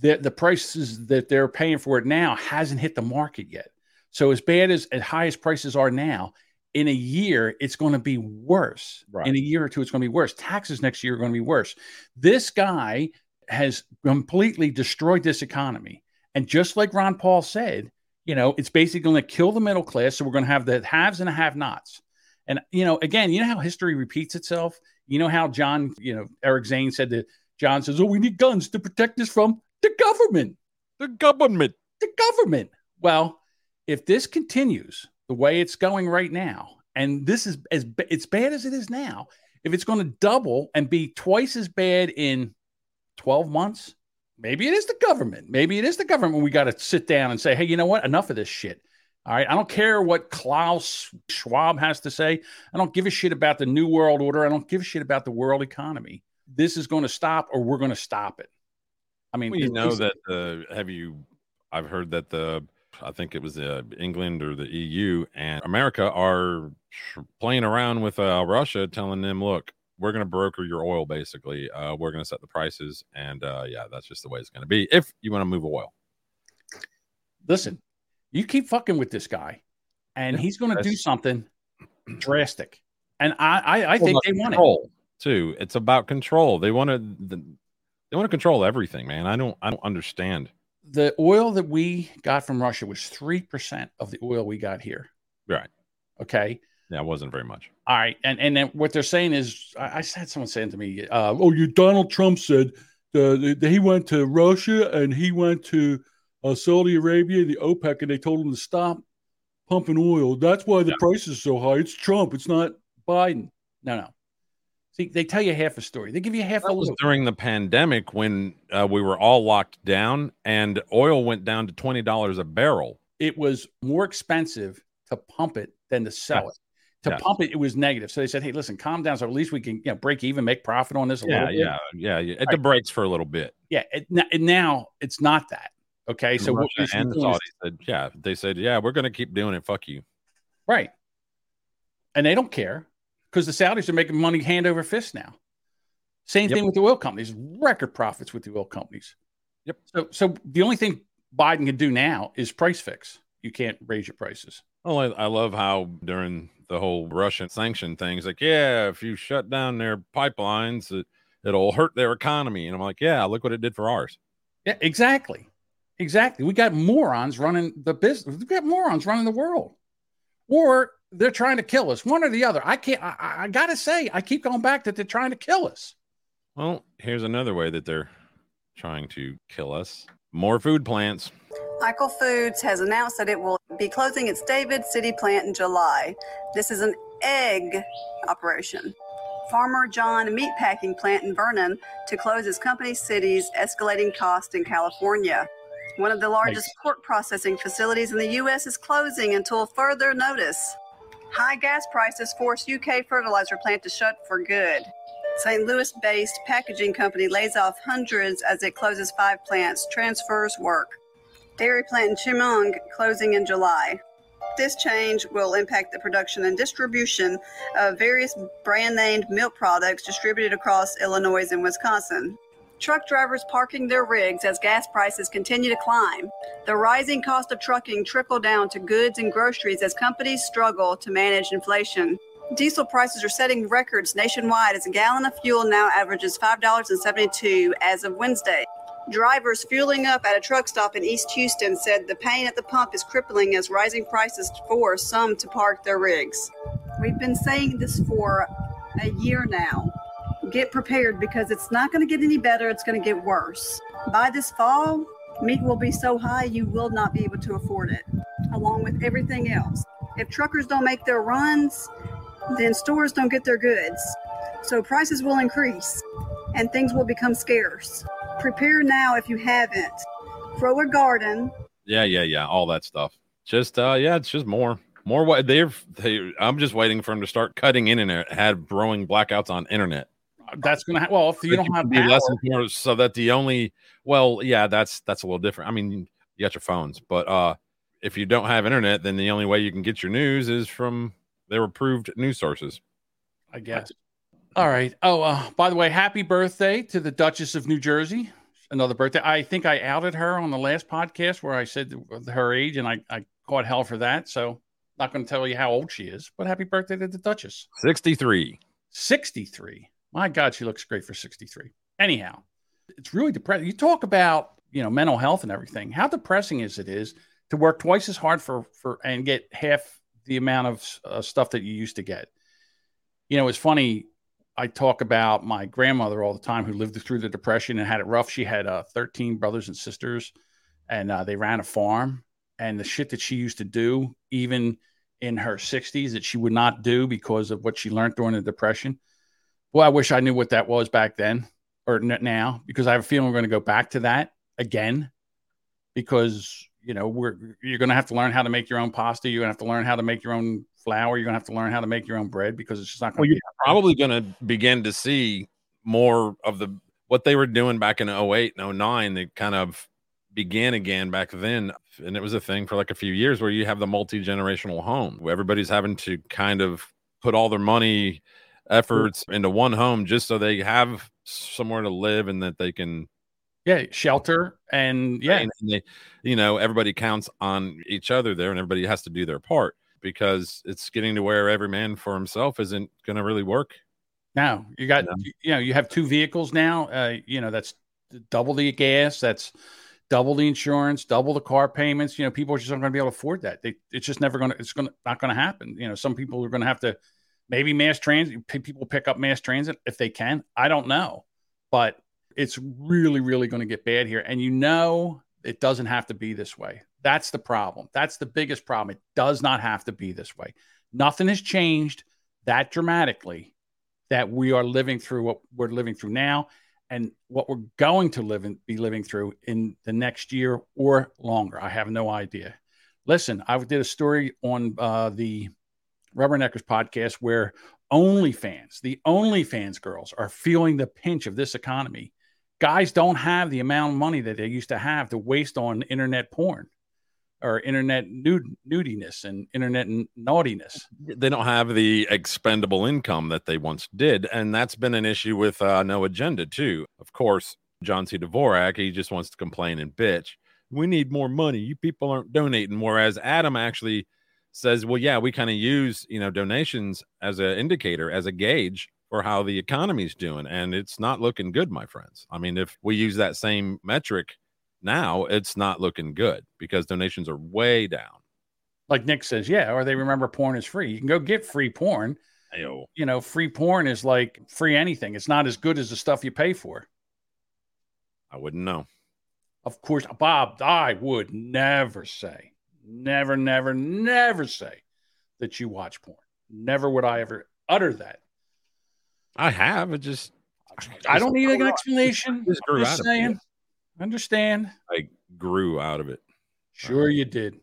The the prices that they're paying for it now hasn't hit the market yet. So as bad as as high as prices are now, in a year it's going to be worse. Right. In a year or two, it's going to be worse. Taxes next year are going to be worse. This guy has completely destroyed this economy. And just like Ron Paul said, you know, it's basically going to kill the middle class. So we're going to have the haves and the have nots. And, you know, again, you know how history repeats itself? You know how John, you know, Eric Zane said that John says, oh, we need guns to protect us from the government. the government The government. Well, if this continues the way it's going right now, and this is as it's bad as it is now, if it's going to double and be twice as bad in 12 months, maybe it is the government. Maybe it is the government. We got to sit down and say, hey, you know what? Enough of this shit. All right. I don't care what Klaus Schwab has to say. I don't give a shit about the New World Order. I don't give a shit about the world economy. This is going to stop or we're going to stop it. I mean, Well, you know that the have you? I've heard that the I think it was uh, England or the EU and America are playing around with uh, Russia, telling them, "Look, we're going to broker your oil. Basically, uh, we're going to set the prices, and uh, yeah, that's just the way it's going to be if you want to move oil." listen, you keep fucking with this guy, and Yeah, he's going to do something drastic. And I, I, I think they want it. control too. It's about control. They want to. They want to control everything, man. I don't. I don't understand. The oil that we got from Russia was three percent of the oil we got here. Right. Okay. Yeah, it wasn't very much. All right. And and then what they're saying is, I, I had someone saying to me, uh, "Oh, you Donald Trump said the, the, he went to Russia and he went to uh, Saudi Arabia, the OPEC, and they told him to stop pumping oil. That's why the Yeah. price is so high. It's Trump. It's not Biden. No, no. See, they tell you half a story. They give you half a That was loop. during the pandemic when uh, we were all locked down and oil went down to twenty dollars a barrel. It was more expensive to pump it than to sell it. To Yes. pump it, it was negative. So they said, "Hey, listen, calm down. So at least we can, you know, break even, make profit on this a Yeah, little bit." yeah, yeah, yeah. It Right. the breaks for a little bit. Yeah, it, and now it's not that. Okay, so what we and is- said, yeah, they said, yeah, we're going to keep doing it. Fuck you. right, and they don't care because the Saudis are making money hand over fist now. Same Yep. thing with the oil companies, record profits with the oil companies. Yep. So, so the only thing Biden can do now is price fix. You can't raise your prices. Well, I, I love how during the whole Russian sanction things, like, yeah, if you shut down their pipelines, it, it'll hurt their economy. And I'm like, yeah, look what it did for ours. Yeah, exactly, exactly. We got morons running the business. We got morons running the world, or they're trying to kill us. One or the other. I can't. I, I- I gotta say, I keep going back that they're trying to kill us. Well, here's another way that they're trying to kill us more food plants. Michael Foods has announced that it will be closing its David City plant in July. This is an egg operation. Farmer John Meatpacking Plant in Vernon to close his company city's escalating cost in California. One of the largest pork processing facilities in the U.S. is closing until further notice. High gas prices force UK fertilizer plant to shut for good. St. Louis based packaging company lays off hundreds as it closes five plants, transfers work. Dairy plant in Chemung closing in July. This change will impact the production and distribution of various brand named milk products distributed across Illinois and Wisconsin. Truck drivers parking their rigs as gas prices continue to climb. The rising cost of trucking trickle down to goods and groceries as companies struggle to manage inflation. Diesel prices are setting records nationwide as a gallon of fuel now averages $5.72 as of Wednesday. Drivers fueling up at a truck stop in East Houston said the pain at the pump is crippling as rising prices force some to park their rigs. We've been saying this for a year now. Get prepared because it's not going to get any better, it's going to get worse. By this fall, meat will be so high you will not be able to afford it, along with everything else. If truckers don't make their runs, then stores don't get their goods. So prices will increase and things will become scarce. Prepare now if you haven't. Grow a garden. Yeah, yeah, yeah. All that stuff. Just uh yeah, it's just more. More what they're they I'm just waiting for them to start cutting internet, have growing blackouts on internet. That's gonna ha- well if you That don't have be power, less important, so that the only well, yeah, that's that's a little different. I mean, you got your phones, but uh if you don't have internet, then the only way you can get your news is from their approved news sources. I guess. All right. Oh, uh, by the way, happy birthday to the Duchess of New Jersey. Another birthday. I think I outed her on the last podcast where I said her age, and I, I caught hell for that. So, not going to tell you how old she is, but happy birthday to the Duchess. 63. 63. My God, she looks great for 63. Anyhow, it's really depressing. You talk about, you know, mental health and everything. How depressing is it is to work twice as hard for for and get half the amount of uh, stuff that you used to get. You know, it's funny. I talk about my grandmother all the time who lived through the depression and had it rough. She had uh, 13 brothers and sisters, and uh, they ran a farm. And the shit that she used to do, even in her 60s, that she would not do because of what she learned during the depression. Well, I wish I knew what that was back then or now because I have a feeling we're going to go back to that again because you know we're you're going to have to learn how to make your own pasta. You're going to have to learn how to make your own flour. You're to have to learn how to make your own bread because it's just not Well, you're probably going to begin to see more of the what they were doing back in 08 and 09 that kind of began again back then. And it was a thing for like a few years where you have the multi-generational home. Where everybody's having to kind of put all their money efforts into one home just so they have somewhere to live and that they can yeah shelter and yeah. And they, you know everybody counts on each other there and everybody has to do their part because it's getting to where every man for himself isn't going to really work Now you got you know you have two vehicles now. Uh, you know that's double the gas. That's double the insurance, double the car payments. You know people are just not going to be able to afford that. They, it's just never going to. It's going to not going to happen. You know some people are going to have to maybe mass transit. People pick up mass transit if they can. I don't know, but it's really really going to get bad here. And you know it doesn't have to be this way. That's the problem. That's the biggest problem. It does not have to be this way. Nothing has changed that dramatically that we are living through what we're living through now and what we're going to live and be living through in the next year or longer. I have no idea. Listen, I did a story on uh, the Rubberneckers podcast where OnlyFans, the OnlyFans girls, are feeling the pinch of this economy. Guys don't have the amount of money that they used to have to waste on internet porn or internet nude, nudiness and internet naughtiness. they don't have the expendable income that they once did and that's been an issue with uh, no agenda too. Of course john c. Dvorak he just wants to complain and bitch. We need more money. You people aren't donating whereas adam actually says well yeah we kind of use you know donations as an indicator as a gauge for how the economy's doing and it's not looking good my friends. I mean if we use that same metric now it's not looking good because donations are way down Like Nick says, yeah, or they remember porn is free. You can go get free porn. You know, free porn is like free anything. It's not as good as the stuff you pay for. i wouldn't know Of course, Bob, I would never say, never, never, never say that you watch porn. Never would I ever utter that. i have it just I don't need an explanation. Just I'm just out of Understand. I grew out of it. Sure, you did.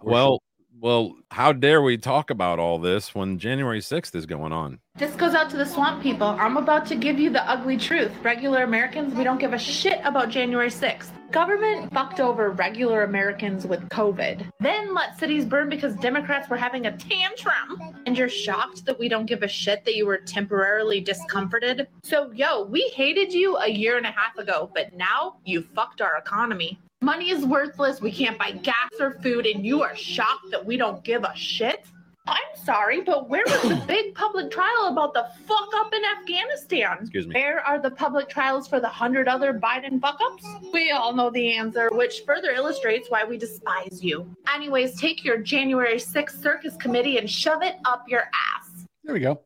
For Well, well, how dare we talk about all this when January 6th is going on? This goes out to the swamp people. I'm about to give you the ugly truth. Regular Americans, we don't give a shit about January 6th. Government fucked over regular Americans with COVID. Then let cities burn because Democrats were having a tantrum. And you're shocked that we don't give a shit that you were temporarily discomforted? So, yo, we hated you a year and a half ago, but now you fucked our economy. Money is worthless. We can't buy gas or food, and you are shocked that we don't give a shit? I'm sorry, but where was the [COUGHS] big public trial about the fuck up in Afghanistan? Excuse me. Where are the public trials for the hundred other Biden fuck ups? We all know the answer, which further illustrates why we despise you. Anyways, take your January 6th circus committee and shove it up your ass. There we go.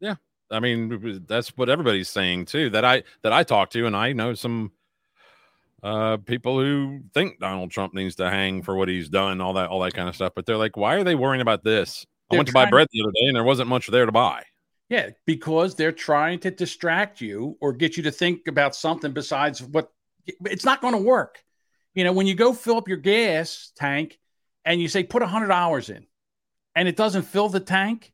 Yeah. I mean, that's what everybody's saying too. That I that I talk to, and I know some uh people who think Donald Trump needs to hang for what he's done, all that, all that kind of stuff. But they're like, why are they worrying about this? I They're went to buy bread the other day, and there wasn't much there to buy. Yeah, because they're trying to distract you or get you to think about something besides what it's not going to work. You know, when you go fill up your gas tank and you say put a hundred hours in and it doesn't fill the tank,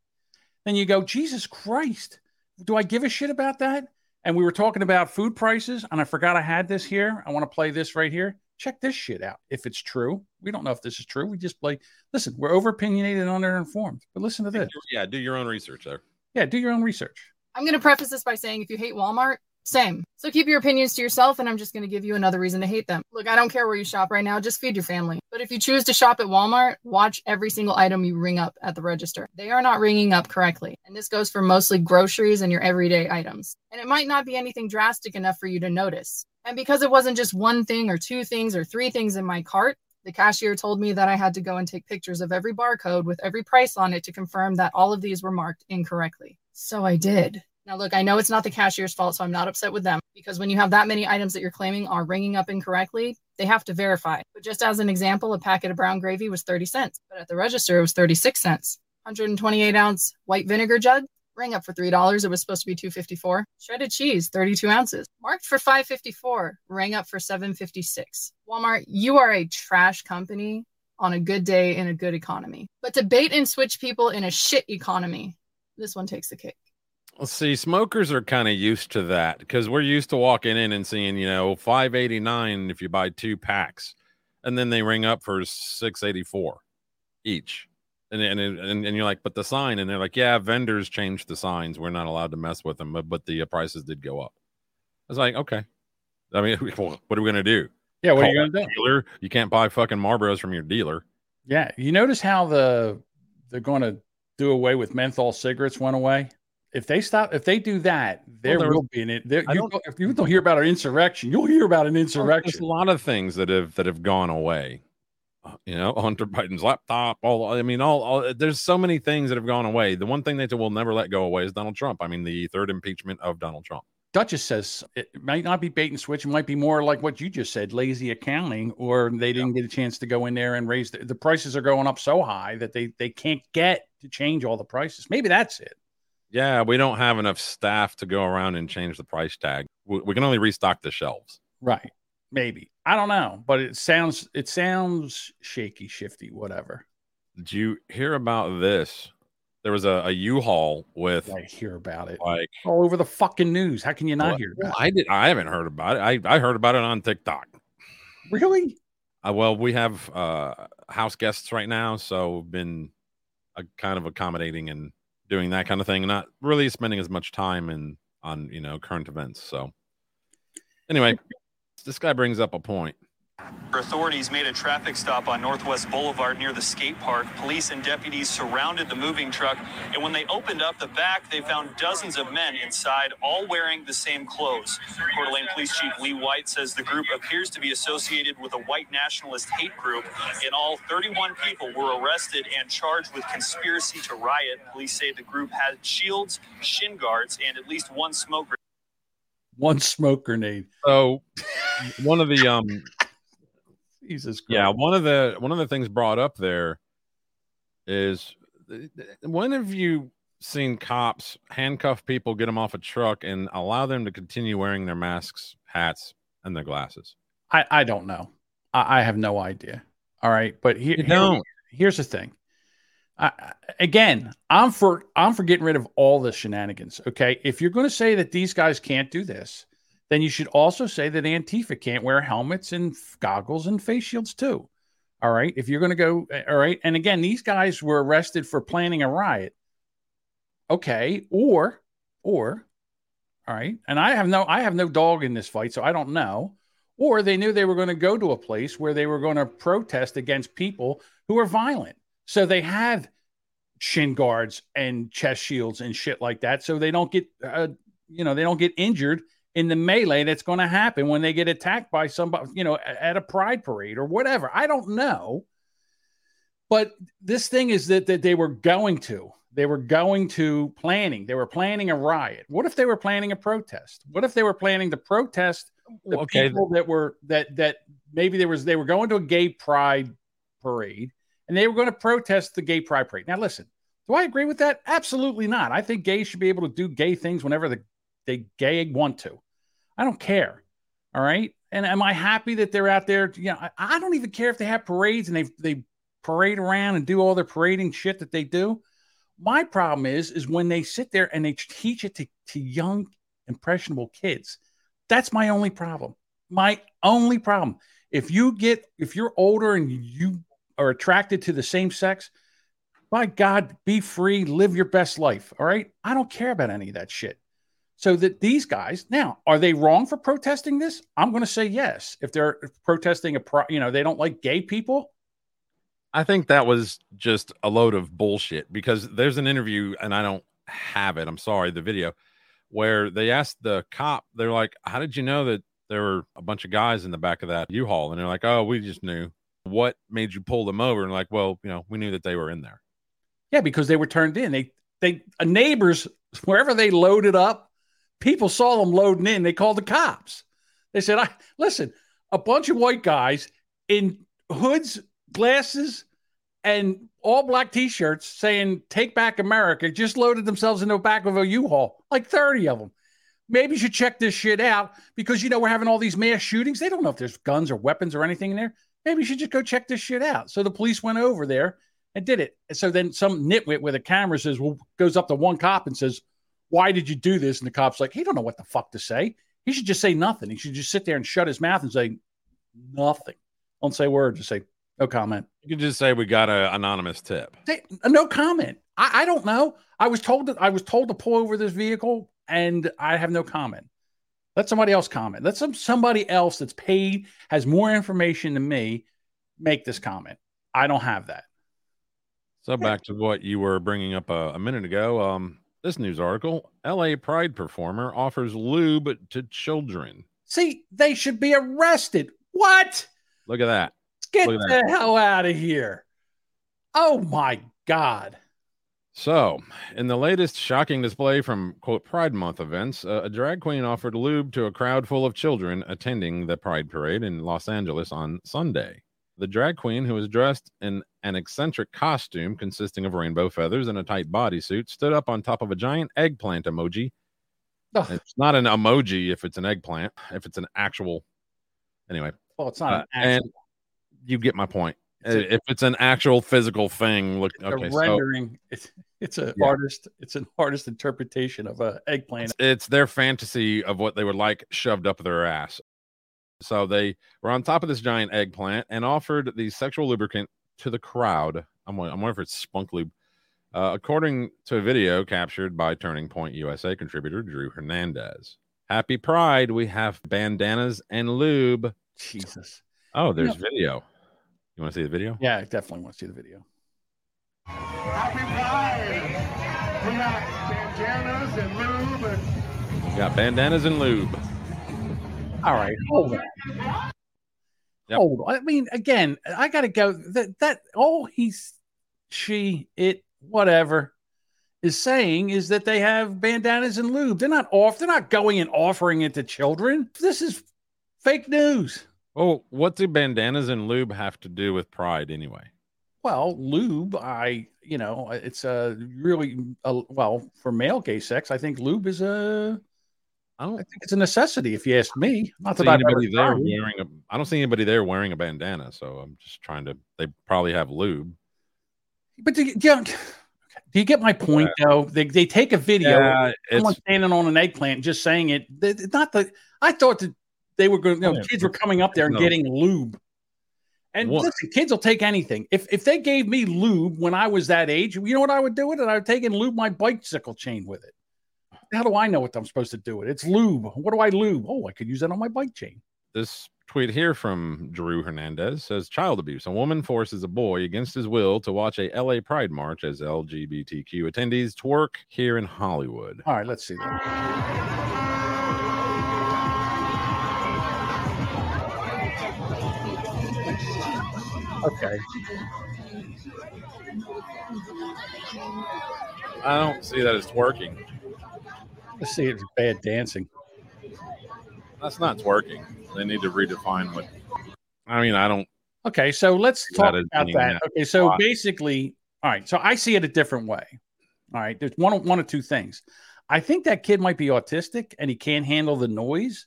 then you go, Jesus Christ, do I give a shit about that? And we were talking about food prices, and I forgot I had this here. I want to play this right here. Check this shit out. If it's true, we don't know if this is true. We just play. Listen, we're over opinionated and underinformed, but listen to this. Yeah, do your own research there. Yeah, do your own research. I'm going to preface this by saying if you hate Walmart, same. So keep your opinions to yourself, and I'm just going to give you another reason to hate them. Look, I don't care where you shop right now, just feed your family. But if you choose to shop at Walmart, watch every single item you ring up at the register. They are not ringing up correctly. And this goes for mostly groceries and your everyday items. And it might not be anything drastic enough for you to notice. And because it wasn't just one thing or two things or three things in my cart, the cashier told me that I had to go and take pictures of every barcode with every price on it to confirm that all of these were marked incorrectly. So I did. Now, look, I know it's not the cashier's fault, so I'm not upset with them because when you have that many items that you're claiming are ringing up incorrectly, they have to verify. But just as an example, a packet of brown gravy was 30 cents, but at the register, it was 36 cents. 128 ounce white vinegar jug, ring up for $3. It was supposed to be 254. Shredded cheese, 32 ounces, marked for 554, rang up for 756. Walmart, you are a trash company on a good day in a good economy. But to bait and switch people in a shit economy, this one takes the cake. Let's see, smokers are kind of used to that because we're used to walking in and seeing, you know, five eighty nine if you buy two packs, and then they ring up for six eighty four each, and and, and and you're like, but the sign, and they're like, yeah, vendors changed the signs, we're not allowed to mess with them, but but the uh, prices did go up. I was like, okay, I mean, [LAUGHS] what are we gonna do? Yeah, what are you gonna do? Dealer, you can't buy fucking Marlboros from your dealer. Yeah, you notice how the they're going to do away with menthol cigarettes went away. If they stop, if they do that, there there will be an. There, you, if you don't hear about an insurrection, you'll hear about an There's insurrection. a lot of things that have that have gone away. Uh, You know, [LAUGHS] Hunter Biden's laptop. All I mean, all, all there's so many things that have gone away. The one thing that will never let go away is Donald Trump. I mean, the third impeachment of Donald Trump. Duchess says it might not be bait and switch. It might be more like what you just said, lazy accounting, or they didn't get a chance to go in there and raise the, the prices are going up so high that they they can't get to change all the prices. Maybe that's it. Yeah, we don't have enough staff to go around and change the price tag. We, we can only restock the shelves. Right. Maybe. I don't know, but it sounds it sounds shaky, shifty, whatever. Did you hear about this? There was a, a U-Haul with I hear about it like all over the fucking news. How can you not Well, hear about I did. I haven't heard about it. I, I heard about it on TikTok. it? Really? Uh, well, we have uh, house guests right now, so we've been uh, kind of accommodating and doing that kind of thing, not really spending as much time in on you know current events. So, anyway, this guy brings up a point. Authorities made a traffic stop on Northwest Boulevard near the skate park. Police and deputies surrounded the moving truck, and when they opened up the back, they found dozens of men inside, all wearing the same clothes. Coeur d'Alene Police Chief Lee White says the group appears to be associated with a white nationalist hate group. In all, 31 people were arrested and charged with conspiracy to riot. Police say the group had shields, shin guards, and at least one smoke grenade. One smoke grenade. So, one of the um, Jesus Christ. yeah, one of the one of the things brought up there is when have you seen cops handcuff people, get them off a truck, and allow them to continue wearing their masks, hats, and their glasses? I, I don't know. I, I have no idea. All right, but here, here- here's the thing. I, I- again, I'm for I'm for getting rid of all the shenanigans. Okay, if you're going to say that these guys can't do this, then you should also say that Antifa can't wear helmets and goggles and face shields too. All right, if you're going to go, all right, and again, these guys were arrested for planning a riot. Okay, or or all right, and I have no I have no dog in this fight, so I don't know. Or they knew they were going to go to a place where they were going to protest against people who are violent. So they have shin guards and chest shields and shit like that, so they don't get, uh, you know, they don't get injured in the melee that's going to happen when they get attacked by somebody, you know, at a pride parade or whatever. I don't know, but this thing is that that they were going to, they were going to planning, they were planning a riot. What if they were planning a protest? What if they were planning to protest? the Okay. people that were that that maybe there was they were going to a gay pride parade and they were going to protest the gay pride parade. Now listen, do I agree with that? Absolutely not. I think gays should be able to do gay things whenever the, they gay want to. I don't care. All right. And am I happy that they're out there? You know, I, I don't even care if they have parades and they they parade around and do all their parading shit that they do. My problem is is when they sit there and they teach it to, to young impressionable kids. That's my only problem. My only problem. If you get if you're older and you are attracted to the same sex, by God, be free, live your best life. All right. I don't care about any of that shit. So that these guys now are they wrong for protesting this? I'm going to say yes. If they're protesting a, pro, you know, they don't like gay people. I think that was just a load of bullshit because there's an interview and I don't have it. I'm sorry, the video where they asked the cop, they're like, How did you know that there were a bunch of guys in the back of that U Haul? And they're like, Oh, we just knew. What made you pull them over? And like, well, you know, we knew that they were in there. Yeah, because they were turned in. They they uh, neighbors wherever they loaded up, people saw them loading in. They called the cops. They said, "I listen, a bunch of white guys in hoods, glasses, and all black T-shirts saying "Take Back America" just loaded themselves into the back of a U-Haul, like thirty of them. Maybe you should check this shit out because you know we're having all these mass shootings. They don't know if there's guns or weapons or anything in there. Maybe you should just go check this shit out. So the police went over there and did it. So then some nitwit with a camera says, well, goes up to one cop and says, Why did you do this? And the cop's like, he don't know what the fuck to say. He should just say nothing. He should just sit there and shut his mouth and say nothing. Don't say a word. Just say no comment. You could just say we got an anonymous tip. Say, no comment. I, I don't know. I was told that I was told to pull over this vehicle and I have no comment. Let somebody else comment. Let some somebody else that's paid has more information than me make this comment. I don't have that. So back to what you were bringing up a, a minute ago. Um, this news article: L.A. Pride performer offers lube to children. See, they should be arrested. What? Look at that. Get at the that. hell out of here. Oh my God. So, in the latest shocking display from quote Pride Month events, uh, a drag queen offered lube to a crowd full of children attending the Pride Parade in Los Angeles on Sunday. The drag queen, who was dressed in an eccentric costume consisting of rainbow feathers and a tight bodysuit, stood up on top of a giant eggplant emoji. It's not an emoji if it's an eggplant, if it's an actual. Anyway, Well, it's not uh, an actual- and you get my point. It's a- if it's an actual physical thing, look. Okay, so rendering. It's it's an Yeah. artist. It's an artist interpretation of a eggplant. it's, it's their fantasy of what they would like shoved up their ass. So they were on top of this giant eggplant and offered the sexual lubricant to the crowd. I'm, wondering- I'm wondering if it's spunk lube. Uh, according to a video captured by Turning Point USA contributor Drew Hernandez. Happy Pride, we have bandanas and lube. Jesus. Oh, there's You know- video. You want to see the video? Yeah, I definitely want to see the video. Happy Pride. We got bandanas and lube and We got bandanas and lube. All right, hold on. Yep. Hold on. I mean, again, I got to go. That that all he's, she, it, whatever, is saying is that they have bandanas and lube. They're not off. They're not going and offering it to children. This is fake news. Oh, what do bandanas and lube have to do with pride anyway? Well, lube, I, you know, it's a really, uh, well, for male gay sex, I think lube is a I don't think it's a necessity, if you ask me. Not that anybody there tried. wearing a. I don't see anybody there wearing a bandana, so I'm just trying to. They probably have lube. But do you, do you- [SIGHS] do you get my point though? They, they take a video, Yeah, someone standing on an eggplant, just saying it. It's Not the. I thought that they were going. You know, oh, Yeah. kids were coming up there and No. getting lube. And What? listen, kids will take anything. If if they gave me lube when I was that age, you know what I would do with it? I would take and lube my bicycle chain with it. How do I know what I'm supposed to do it? It's lube. What do I lube? Oh, I could use that on my bike chain. This tweet here from Drew Hernandez says child abuse. A woman forces a boy against his will to watch a LA Pride march as LGBTQ attendees twerk here in Hollywood. All right, let's see that. Okay. I don't see that as twerking. Let's see. It's bad dancing. That's not twerking. They need to redefine what. I mean, I don't. Okay, so let's talk about that. Okay, so basically, all right. So I see it a different way. All right, there's one one of two things. I think that kid might be autistic and he can't handle the noise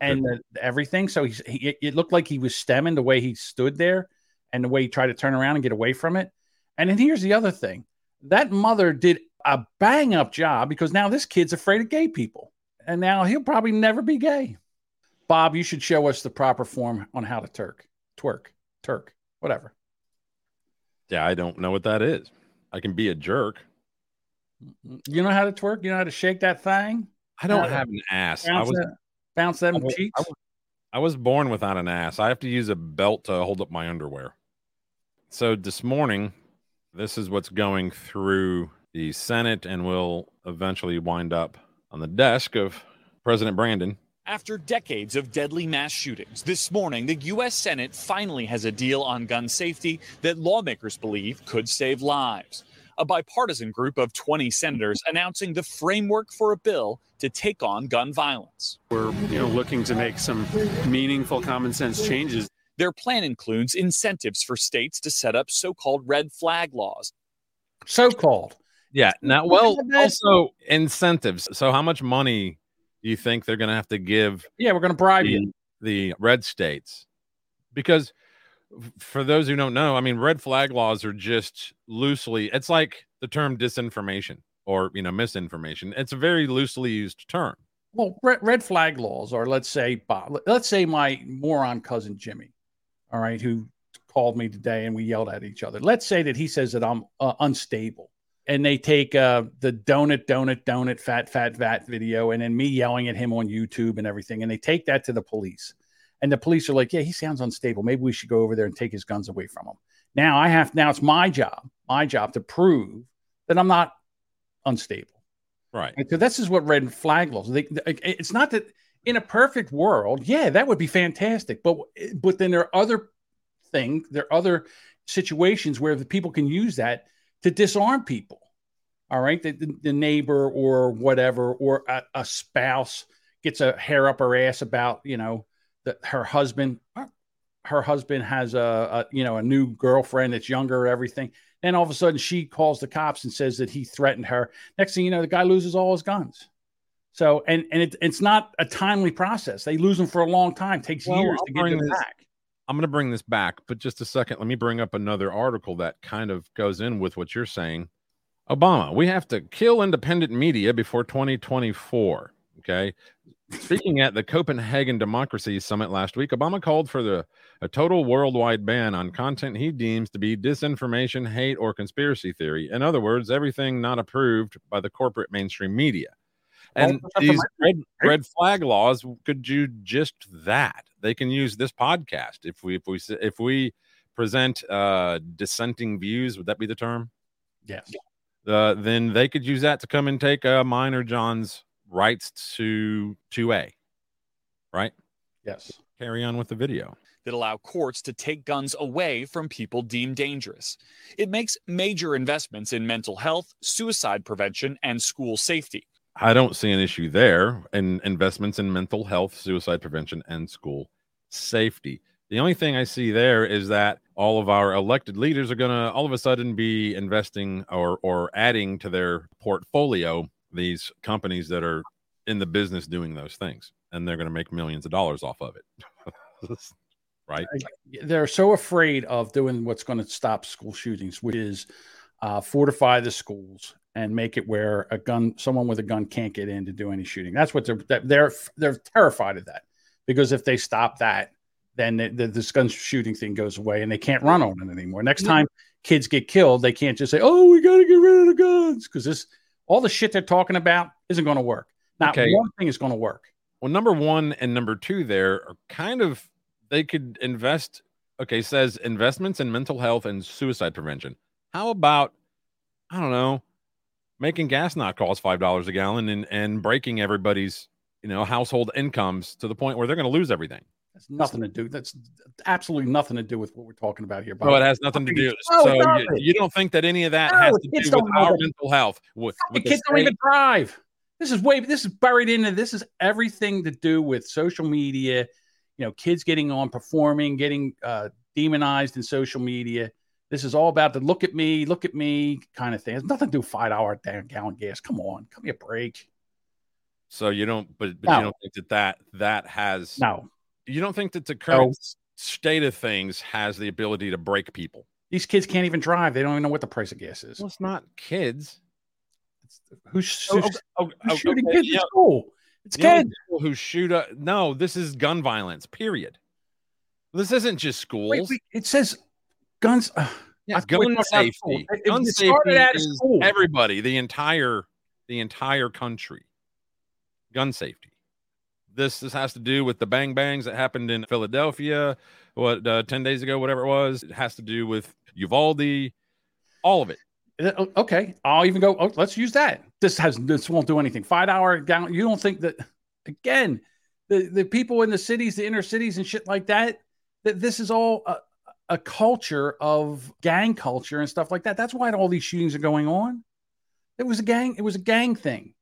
and the, everything. So he's he, it looked like he was stimming the way he stood there and the way he tried to turn around and get away from it. And then here's the other thing: that mother did a bang up job because now this kid's afraid of gay people, and now he'll probably never be gay. Bob, you should show us the proper form on how to turk, twerk, turk, whatever. Yeah, I don't know what that is. I can be a jerk. You know how to twerk? You know how to shake that thing? I don't to have an ass. I was. that, bounce them I was- cheeks. I was- I was born without an ass. I have to use a belt to hold up my underwear. So this morning, this is what's going through the Senate and will eventually wind up on the desk of President Brandon. After decades of deadly mass shootings, this morning the U.S. Senate finally has a deal on gun safety that lawmakers believe could save lives. A bipartisan group of 20 senators announcing the framework for a bill to take on gun violence. We're you know looking to make some meaningful common sense changes. Their plan includes incentives for states to set up so called red flag laws. So called. Yeah. Now, well, also incentives. So, how much money do you think they're going to have to give? Yeah, we're going to bribe the, you. the red states because for those who don't know, I mean, red flag laws are just loosely. It's like the term disinformation or you know misinformation. It's a very loosely used term. Well, red, red flag laws are, let's say, Bob, let's say my moron cousin Jimmy, all right, who called me today and we yelled at each other. Let's say that he says that I'm uh, unstable. And they take uh, the donut, donut, donut, fat, fat, fat video, and then me yelling at him on YouTube and everything. And they take that to the police. And the police are like, yeah, he sounds unstable. Maybe we should go over there and take his guns away from him. Now I have, now it's my job, my job to prove that I'm not unstable. Right. So this is what red flag laws. They, it's not that in a perfect world, yeah, that would be fantastic. But but then there are other things, there are other situations where the people can use that to disarm people. All right, the, the, neighbor or whatever, or a, a spouse gets a hair up her ass about you know that her husband, her husband has a, a you know a new girlfriend that's younger, everything. Then all of a sudden she calls the cops and says that he threatened her. Next thing you know, the guy loses all his guns. So and and it, it's not a timely process. They lose them for a long time. takes Well, years I'll to get them this- back. I'm going to bring this back, but just a second. Let me bring up another article that kind of goes in with what you're saying. Obama, we have to kill independent media before 2024. Okay. Speaking at the Copenhagen Democracy Summit last week, Obama called for the a total worldwide ban on content he deems to be disinformation, hate, or conspiracy theory. In other words, everything not approved by the corporate mainstream media. And Oh, these red, red flag laws could do just that. They can use this podcast if we if we if we present uh dissenting views. Would that be the term? Yes. Uh, then they could use that to come and take uh, mine or John's rights to two A. Right. Yes. Carry on with the video. that allow courts to take guns away from people deemed dangerous. It makes major investments in mental health, suicide prevention, and school safety. I don't see an issue there. And investments in mental health, suicide prevention, and school safety. The only thing I see there is that all of our elected leaders are going to all of a sudden be investing or or adding to their portfolio these companies that are in the business doing those things, and they're going to make millions of dollars off of it. [LAUGHS] right? They're so afraid of doing what's going to stop school shootings, which is uh, fortify the schools and make it where a gun, someone with a gun, can't get in to do any shooting. That's what they're they're they're terrified of that because if they stop that, then the, the, this gun shooting thing goes away and they can't run on it anymore. Next time kids get killed, they can't just say, "Oh, we got to get rid of the guns," because this all the shit they're talking about isn't going to work. Not Okay. one thing is going to work. Well, number one and number two there are kind of they could invest. Okay, says investments in mental health and suicide prevention. How about I don't know, making gas not cost five dollars a gallon and and breaking everybody's you know household incomes to the point where they're going to lose everything. That's nothing to do. That's absolutely nothing to do with what we're talking about here. No, it has nothing to do. Oh, so you, you don't think that any of that No, has to do with our that. mental health? With, The with the kids don't even drive. This is way. This is buried into. This is everything to do with social media. You know, kids getting on, performing, getting uh, demonized in social media. This is all about the look at me, look at me kind of thing. It's nothing to do with five hour damn gallon gas. Come on, give me a break. So you don't, but, but No. you don't think that that that has No, You don't think that the current s- state of things has the ability to break people? these kids can't even drive. They don't even know what the price of gas is. Well, it's not kids. Who's, Oh, who's, oh, who's oh, shooting okay, kids yeah. at school? It's The kids. who shoot up. No, this is gun violence. Period. This isn't just schools. Wait, wait, it says guns. uh, Yeah, I thought we gun were talking about school. safety. Gun safety is everybody, the entire, the entire country. Gun safety. This this has to do with the bang bangs that happened in Philadelphia, what uh, ten days ago, whatever it was. It has to do with Uvalde, all of it. Uh, Okay, I'll even go. Oh, let's use that. This has this won't do anything. Five hour down. You don't think that? Again, the the people in the cities, the inner cities, and shit like that. That this is all a, a culture of gang culture and stuff like that. That's why all these shootings are going on. It was a gang. It was a gang thing.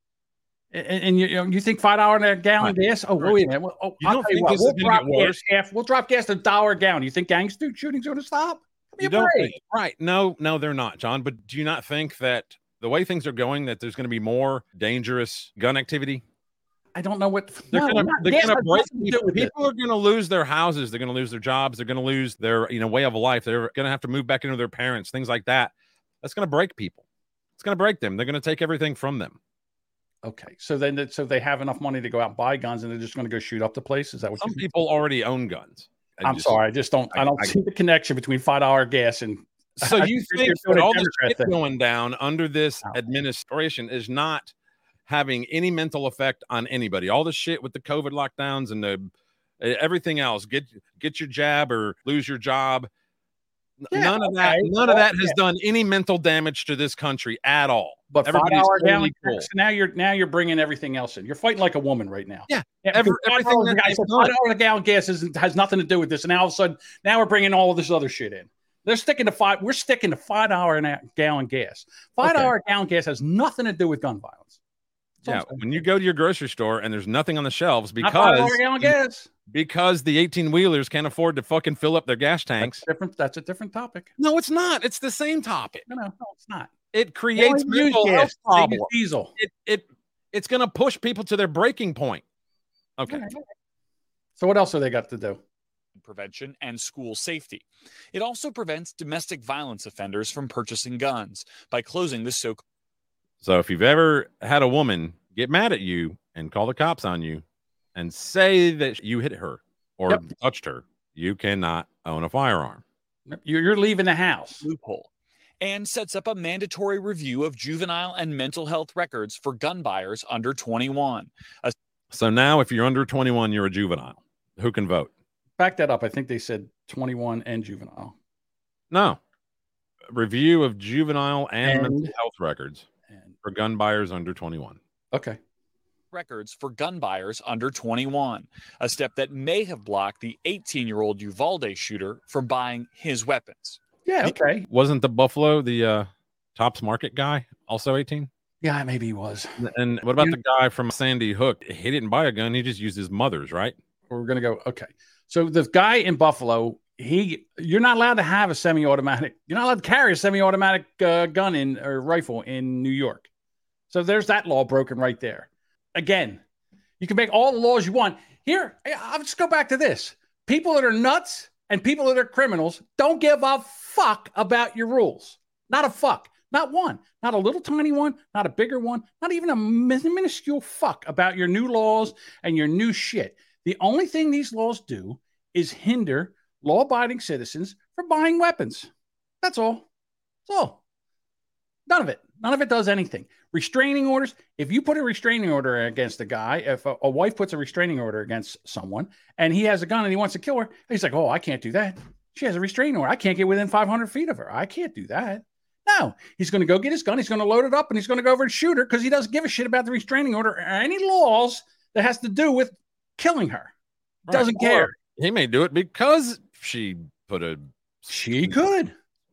And, and you, you, know, you think five hour a gallon Right. gas? Oh, wait a minute. Well, Oh, You I'll don't tell you think what. We'll drop gas. half- We'll drop gas to a dollar a gallon. You think gang shootings are going to stop? You don't think, right? No, no, they're not, John. But do you not think that the way things are going, that there's going to be more dangerous gun activity? I don't know what They're no, gonna, they're gonna break nothing to do people. it. People are gonna lose their houses. They're gonna lose their jobs. They're gonna lose their you know way of life. They're gonna have to move back into their parents. Things like that. That's gonna break people. It's gonna break them. They're gonna take everything from them. Okay, so then so they have enough money to go out and buy guns, and they're just going to go shoot up the place. Is that what Some you? people already own guns. I I'm just- sorry, I just don't. I, I- don't I- see the connection between five dollar gas and. So [LAUGHS] I you you're think that all this shit going down under this administration is not having any mental effect on anybody? All the shit with the COVID lockdowns and the everything else. Get get your jab or lose your job. Yeah, none of that. None of that has done any mental damage to this country at all. But five Everybody's dollar totally cool. gas, Now you're now you're bringing everything else in. You're fighting like a woman right now. Yeah, because every- five everything a that gallon- they've so done. five dollar a gallon gas isn't, has nothing to do with this, and now all of a sudden now we're bringing all of this other shit in. They're sticking to five. We're sticking to five dollar a gallon gas. Five dollar a gallon gas has nothing to do with gun violence. Yeah, when you go to your grocery store and there's nothing on the shelves because dollar a gallon gas. because the 18 wheelers can't afford to fucking fill up their gas tanks. Different. That's a different topic. No, it's not. It's the same topic. No, no, no, it's not. It creates They mental gas. health problems. Diesel. It it it's going to push people to their breaking point. Okay. So what else have they got to do? prevention and school safety. It also prevents domestic violence offenders from purchasing guns by closing the so So if you've ever had a woman get mad at you and call the cops on you and say that you hit her or Yep. touched her, you cannot own a firearm. You're, you're leaving the house. loophole and sets up a mandatory review of juvenile and mental health records for gun buyers under 21. A So now if you're under 21, you're a juvenile. Who can vote? Back that up. I think they said 21 and juvenile. No. Review of juvenile and, And- mental health records for gun buyers under 21. Okay. records for gun buyers under 21, a step that may have blocked the 18 year old Uvalde shooter from buying his weapons. Yeah. Okay. Wasn't the Buffalo the uh, Tops Market guy also 18? Yeah, maybe he was. And what about the guy from Sandy Hook? He didn't buy a gun. He just used his mother's, right? We're gonna go. Okay. So the guy in Buffalo, he you're not allowed to have a semi-automatic. You're not allowed to carry a semi-automatic uh, gun in or rifle in New York. So there's that law broken right there. Again, You can make all the laws you want. Here, I'll just go back to this. People that are nuts and people that are criminals don't give a fuck about your rules. Not a fuck. Not one. Not a little tiny one. Not a bigger one. Not even a minuscule fuck about your new laws and your new shit. The only thing these laws do is hinder law abiding citizens from buying weapons. That's all. That's all. None of it. None of it does anything. Restraining orders. If you put a restraining order against a guy, if a, a wife puts a restraining order against someone and he has a gun and he wants to kill her, he's like, oh, I can't do that. She has a restraining order. I can't get within 500 feet of her. I can't do that. No, he's going to go get his gun. He's going to load it up and he's going to go over and shoot her because he doesn't give a shit about the restraining order or any laws that has to do with killing her. Right. Doesn't Or care. He may do it because she put a She could.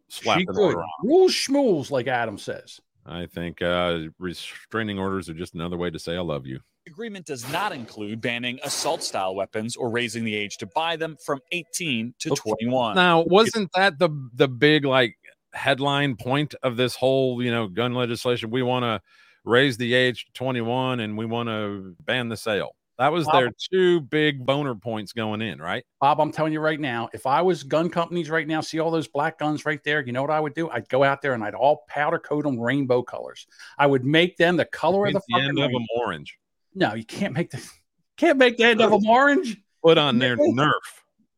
slap she could. Rules schmools, like Adam says. I think uh, restraining orders are just another way to say I love you. Agreement does not include banning assault style weapons or raising the age to buy them from 18 to 21. Now, wasn't that the the big like headline point of this whole you know gun legislation? We want to raise the age to 21 and we want to ban the sale. That was their two big boner points going in, right? Bob, I'm telling you right now, if I was gun companies right now, see all those black guns right there, you know what I would do? I'd go out there and I'd all powder coat them rainbow colors. I would make them the color of the the fucking end of them orange. No, you can't make the [LAUGHS] can't make the end of them orange. Put on their Nerf.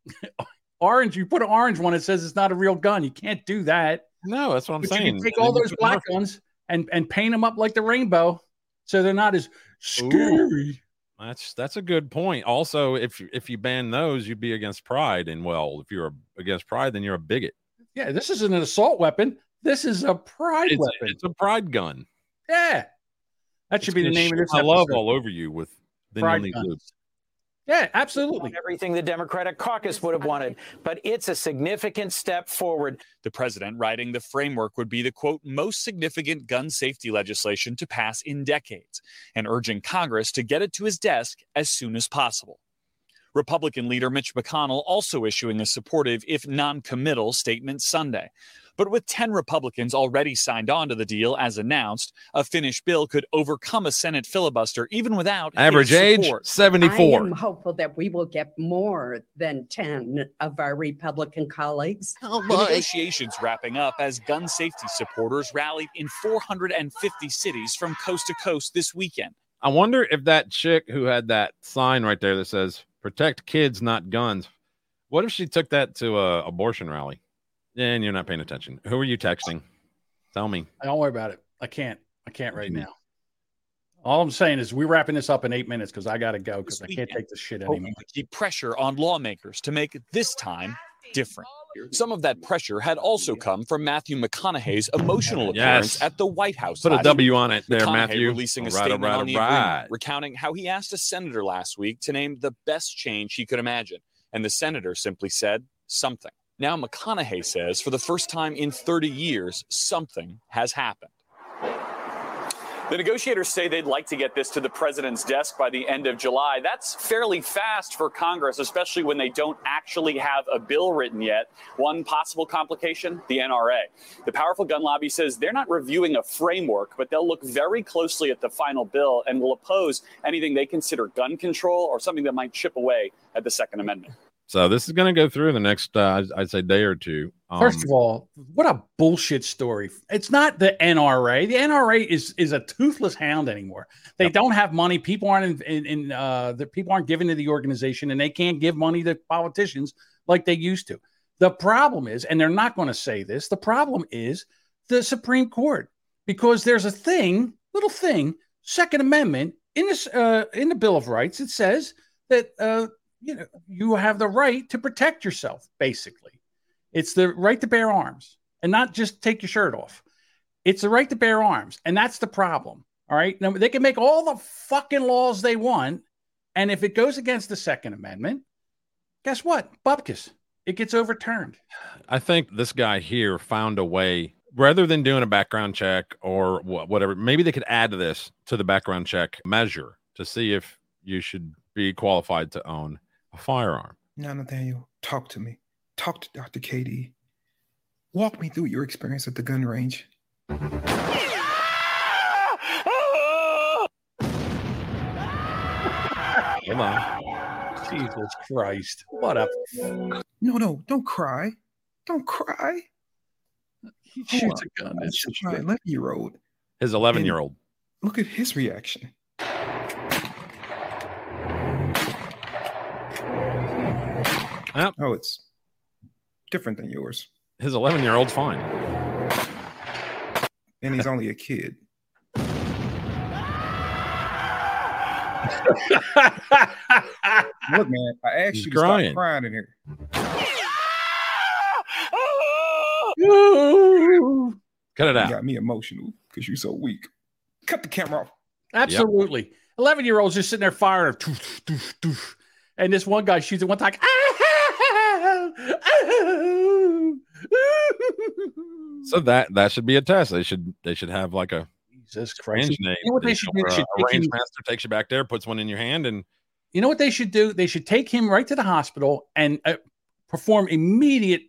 [LAUGHS] Orange, you put an orange one, it says it's not a real gun. You can't do that. No, that's what I'm but saying. You can take all those black Nerf- guns and and paint them up like the rainbow, so they're not as scary. That's that's a good point. Also, if if you ban those, you'd be against pride, and well, if you're against pride, then you're a bigot. Yeah, this isn't an assault weapon. This is a pride It's, weapon. it's a pride gun. yeah, that should be the name of this. my love all over you with then Pride guns. Yeah, absolutely. Everything the Democratic caucus would have wanted, but it's a significant step forward. The president writing the framework would be the quote most significant gun safety legislation to pass in decades and urging Congress to get it to his desk as soon as possible. Republican leader Mitch McConnell also issuing a supportive, if non committal, statement Sunday. But with 10 Republicans already signed on to the deal as announced, a finished bill could overcome a Senate filibuster even without his Average age support. I am hopeful that we will get more than 10 of our Republican colleagues. The negotiations wrapping up as gun safety supporters rallied in 450 cities from coast to coast this weekend. I wonder if that chick who had that sign right there that says "Protect kids, not guns." What if she took that to a abortion rally? And you're not paying attention. Who are you texting? Tell me. Don't worry about it. I can't. I can't right mm-hmm. now. All I'm saying is we're wrapping this up in eight minutes because I got to go because I can't take this shit anymore. hoping to pressure on lawmakers to make this time different. Some of that pressure had also come from Matthew McConaughey's emotional appearance Yes. at the White House. Put a last W week. on it there, Matthew. Releasing a All right, all statement right, on the all agreement, recounting how he asked a senator last week to name the best change he could imagine, and the senator simply said something. Now McConaughey says, for the first time in 30 years, something has happened. The negotiators say they'd like to get this to the president's desk by the end of July. That's fairly fast for Congress, especially when they don't actually have a bill written yet. One possible complication the NRA. The powerful gun lobby says they're not reviewing a framework, but they'll look very closely at the final bill and will oppose anything they consider gun control or something that might chip away at the Second Amendment. So this is going to go through the next, uh, I'd- say, day or two. First Um, of all, what a bullshit story. It's not the NRA. The NRA is is a toothless hound anymore. They don't have money. People aren't in, in, in uh the people aren't giving to the organization and they can't give money to politicians like they used to. The problem is, and they're not going to say this, the problem is the Supreme Court because there's a thing, little thing, Second Amendment in this uh in the Bill of Rights, it says that uh you know you have the right to protect yourself, basically. It's the right to bear arms and not just take your shirt off. It's the right to bear arms. And that's the problem. All right. Now, they can make all the fucking laws they want. And if it goes against the Second Amendment, guess what? Bupkis. It gets overturned. I think this guy here found a way rather than doing a background check or whatever. Maybe they could add this to the background check measure to see if you should be qualified to own a firearm. Now, Nathaniel, talk to me. Talk to Dr. KD. Walk me through your experience at the gun range. Hold on. Jesus Christ. What a No, no, don't cry. Don't cry. he shoots a gun. It's shoot my 11 year old. His 11 year old. Look at his reaction. Yep. Oh, it's different than yours. His 11 year old's fine. And he's only a kid. Look, man, I asked He's you to crying. stop crying in here. [LAUGHS] Cut it You out. got me emotional because you're so weak. Cut the camera off. Absolutely. 11 year olds just sitting there firing. Doof, doof, doof. And this one guy shoots at one time. [LAUGHS] So that that should be a test. They should they should have like a Jesus Christ. name. You know what they should do? Should a take range him- master takes you back there, puts one in your hand, and You know what they should do? They should take him right to the hospital and uh, perform immediate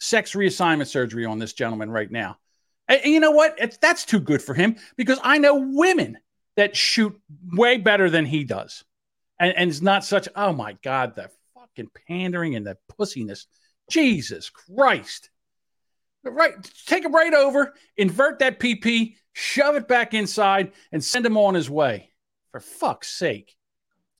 sex reassignment surgery on this gentleman right now. And, and you know what? It's, that's too good for him because I know women that shoot way better than he does. And, and it's not such, oh my God, the fucking pandering and the pussiness. Jesus Christ. Right. Take him right over, invert that PP, shove it back inside, and send him on his way. For fuck's sake.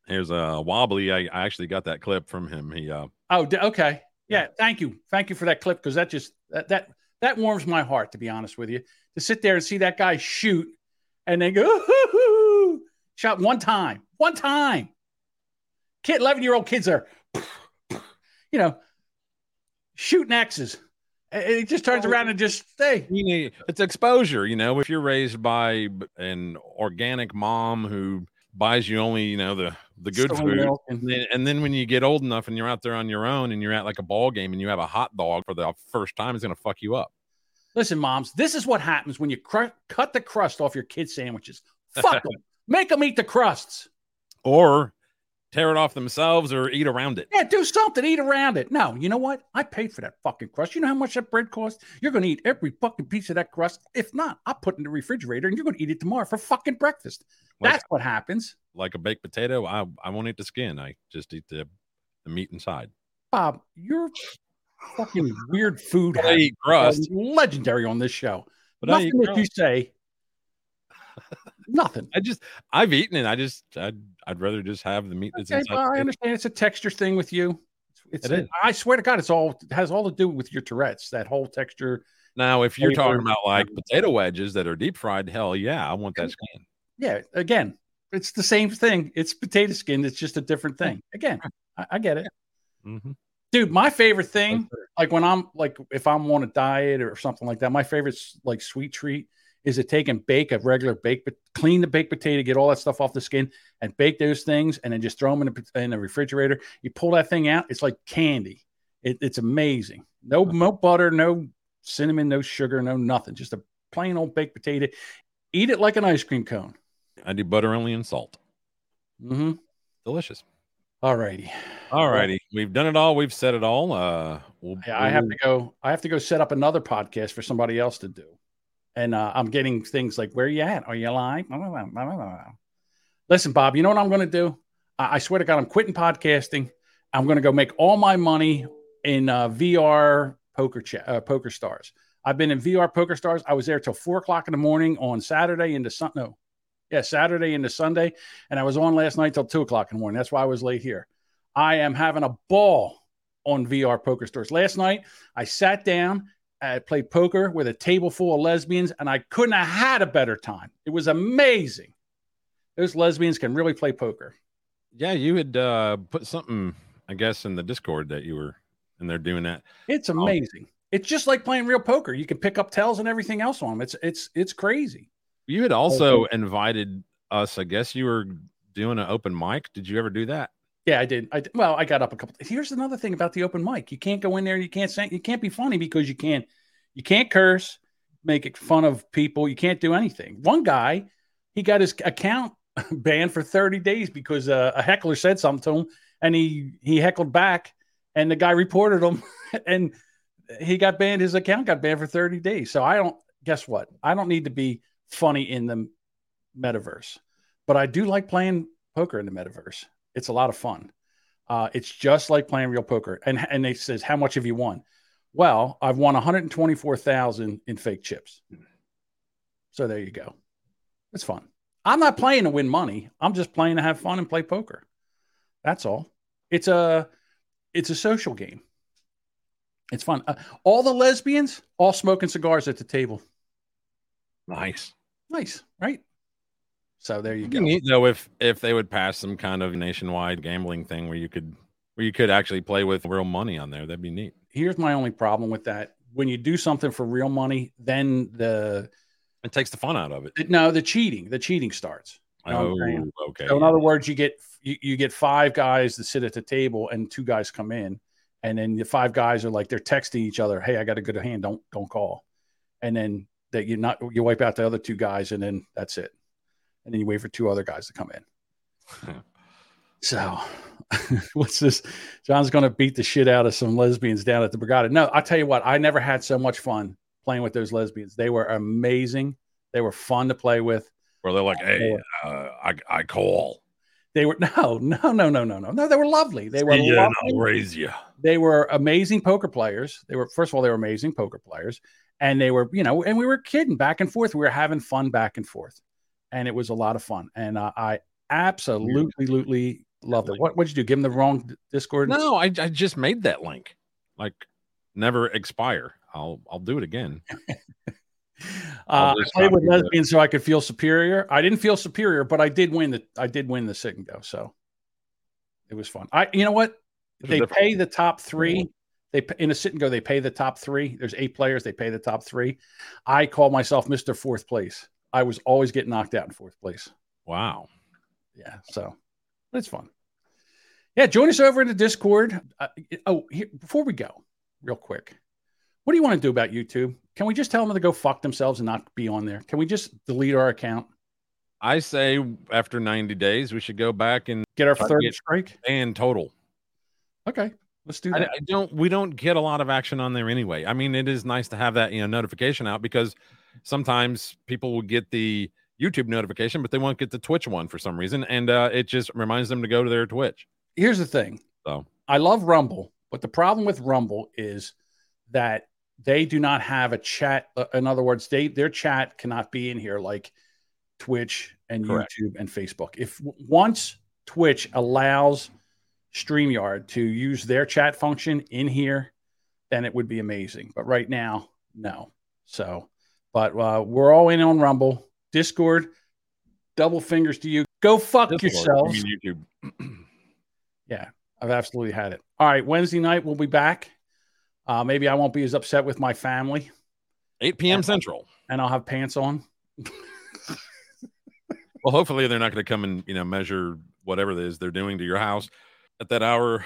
here's a wobbly. I, I actually got that clip from him. He uh Oh, okay. Yeah, thank you. Thank you for that clip because that just that, that that warms my heart to be honest with you. To sit there and see that guy shoot and then go shot one time. One time. Kid 11-year-old kids are you know shooting X's. And It just turns around and just hey, you need it's exposure you know if you're raised by an organic mom who buys you only you know the the good Soy food and- then, and then when you get old enough and you're out there on your own and you're at like a ball game and you have a hot dog for the first time it's going to fuck you up Listen, moms, this is what happens when you cr- cut the crust off your kids' sandwiches. Fuck [LAUGHS] them. Make them eat the crusts. or tear it off themselves or eat around it Yeah, do something. Eat around it. No, you know what? I paid for that fucking crust. You know how much that bread costs? You're going to eat every fucking piece of that crust. If not, I'll put it in the refrigerator and you're going to eat it tomorrow for fucking breakfast. Like- That's what happens. like a baked potato i i won't eat the skin i just eat the the meat inside Bob, you're fucking weird food. I eat crust. Legendary on this show. But I Nothing that you say. Nothing. i just i've eaten it i just i'd, I'd rather just have the meat that's Okay, inside I understand it's a texture thing with you. It's, It is. I swear to God, it's all it has all to do with your Tourette's. That whole texture. now if you're flavor. talking about like potato wedges that are deep fried hell yeah i want that skin Yeah, again, it's the same thing. It's potato skin. It's just a different thing. Again, I, I get it, Mhm. dude. My favorite thing, like when I'm like if I'm on a diet or something like that, my favorite like sweet treat is to take and bake a regular baked, but clean the baked potato, get all that stuff off the skin, and bake those things, and then just throw them in the, in the refrigerator. You pull that thing out, it's like candy. It, it's amazing. No, no butter, no cinnamon, no sugar, no nothing. Just a plain old baked potato. Eat it like an ice cream cone. i do butter only and salt Mm-hmm. delicious All righty. all righty we've done it all we've said it all uh we'll, Yeah, I have to go. I have to go set up another podcast for somebody else to do, and uh, I'm getting things like, "Where you at? Are you live?" Listen, Bob. You know what I'm going to do? I, I swear to God, I'm quitting podcasting. I'm going to go make all my money in uh, VR poker chat, uh, poker stars. I've been in VR poker stars. I was there till four o'clock in the morning on Saturday into Sun. No, yeah, Saturday into Sunday, and I was on last night till two o'clock in the morning. That's why I was late here. I am having a ball on VR poker stars. Last night, I sat down, I played poker with a table full of lesbians, and I couldn't have had a better time. It was amazing. Those lesbians can really play poker. yeah you had uh put something i guess in the discord that you were and they're doing that It's amazing. It's just like playing real poker. You can pick up tells and everything else on them. It's it's it's crazy. you had also invited us i guess you were doing an open mic did you ever do that Yeah, I did. I did. well, I got up a couple. Here's another thing about the open mic: you can't go in there. And you can't say. You can't be funny because you can't. You can't curse, make fun of people. You can't do anything. One guy, he got his account [LAUGHS] banned for 30 days because uh, a heckler said something to him, and he he heckled back, and the guy reported him, [LAUGHS] and he got banned. His account got banned for 30 days. So I don't. Guess what? I don't need to be funny in the metaverse, but I do like playing poker in the metaverse. It's a lot of fun. Uh, it's just like playing real poker. And and they says, how much have you won? Well, I've won 124,000 in fake chips. So there you go. It's fun. I'm not playing to win money. I'm just playing to have fun and play poker. That's all. It's a it's a social game. It's fun. Uh, all the lesbians all smoking cigars at the table. Nice. Nice, right? So there you go. neat though if if they would pass some kind of nationwide gambling thing where you could where you could actually play with real money on there. That'd be neat. Here's my only problem with that. When you do something for real money, then the It takes the fun out of it. no, the cheating, the cheating starts. You know what I'm saying? Oh, okay. So in other words, you get you, you get five guys that sit at the table and two guys come in, and then the five guys are like they're texting each other, "Hey, I got a good hand. Don't don't call," and then that you not you wipe out the other two guys, and then that's it, and then you wait for two other guys to come in. so, [LAUGHS] what's this? John's going to beat the shit out of some lesbians down at the Brigada. No, I tell you what, I never had so much fun playing with those lesbians. They were amazing. They were fun to play with. Where they're like, "Hey, uh, I I call." They were [LAUGHS] no, no, no, no, no, no, no. They were lovely. They were and lovely. Raise you. They were amazing poker players. They were first of all, they were amazing poker players, and they were, you know, and we were kidding back and forth. We were having fun back and forth, and it was a lot of fun. And uh, I absolutely, absolutely loved it. What would you do? Give them the wrong Discord? No, I I just made that link. Like never expire. I'll I'll do it again. [LAUGHS] Uh, I'll played with lesbians so I could feel superior. I didn't feel superior, but I did win the I did win the sit and go. So it was fun. I you know what? They pay the top three. They in a sit and go. They pay the top three. There's eight players. They pay the top three. I call myself Mister Fourth Place. I was always getting knocked out in fourth place. Wow. Yeah. So it's fun. Yeah. Join us over in the Discord. Uh, oh, here, before we go, real quick, what do you want to do about YouTube? Can we just tell them to go fuck themselves and not be on there? Can we just delete our account? I say after 90 days, we should go back and Get our third get strike? and total. Okay, let's do I, that. I don't. We don't get a lot of action on there anyway. I mean, it is nice to have that you know notification out because sometimes people will get the YouTube notification, but they won't get the Twitch one for some reason, and uh, it just reminds them to go to their Twitch. Here's the thing. So I love Rumble, but the problem with Rumble is that they do not have a chat. uh, In other words, they their chat cannot be in here like Twitch and Correct. YouTube and Facebook. If once Twitch allows StreamYard to use their chat function in here, then it would be amazing. But right now, no. So, but uh, we're all in on Rumble, Discord. Double fingers to you. Go fuck Discord, yourselves. Mean, YouTube. [CLEARS THROAT] Yeah, I've absolutely had it. All right, Wednesday night we'll be back. Uh, maybe I won't be as upset with my family, 8 p.m. Central. and I'll have pants on. [LAUGHS] Well, hopefully they're not going to come and you know measure whatever it is they're doing to your house at that hour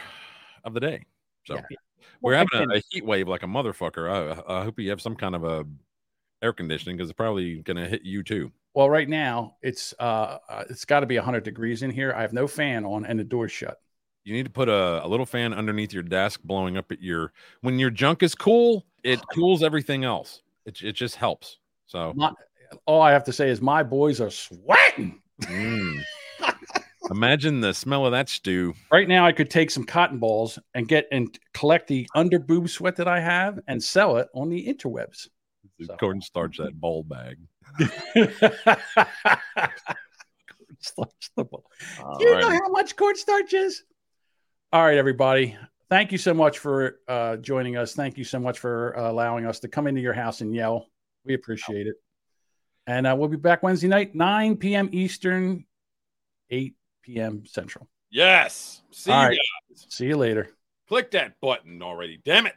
of the day. So we're Well, having a, a heat wave like a motherfucker. I, I hope you have some kind of a air conditioning because it's probably going to hit you too. Well, right now it's uh, uh it's got to be 100 degrees in here. I have no fan on and the door's shut. You need to put a, a little fan underneath your desk, blowing up at your. When your junk is cool, it [SIGHS] cools everything else. It it just helps. So My, all I have to say is my boys are sweating. mm. [LAUGHS] imagine the smell of that stew. Right now, I could take some cotton balls and get and collect the under boob sweat that I have and sell it on the interwebs. Cornstarch that ball bag. [LAUGHS] Cornstarch the ball. All Do you know how much cornstarch is? All right, everybody. Thank you so much for uh, joining us. Thank you so much for uh, allowing us to come into your house and yell. We appreciate it. And uh, we'll be back Wednesday night, 9 p.m. Eastern, 8 p.m. Central. Yes. See All you right. guys. See you later. Click that button already. Damn it.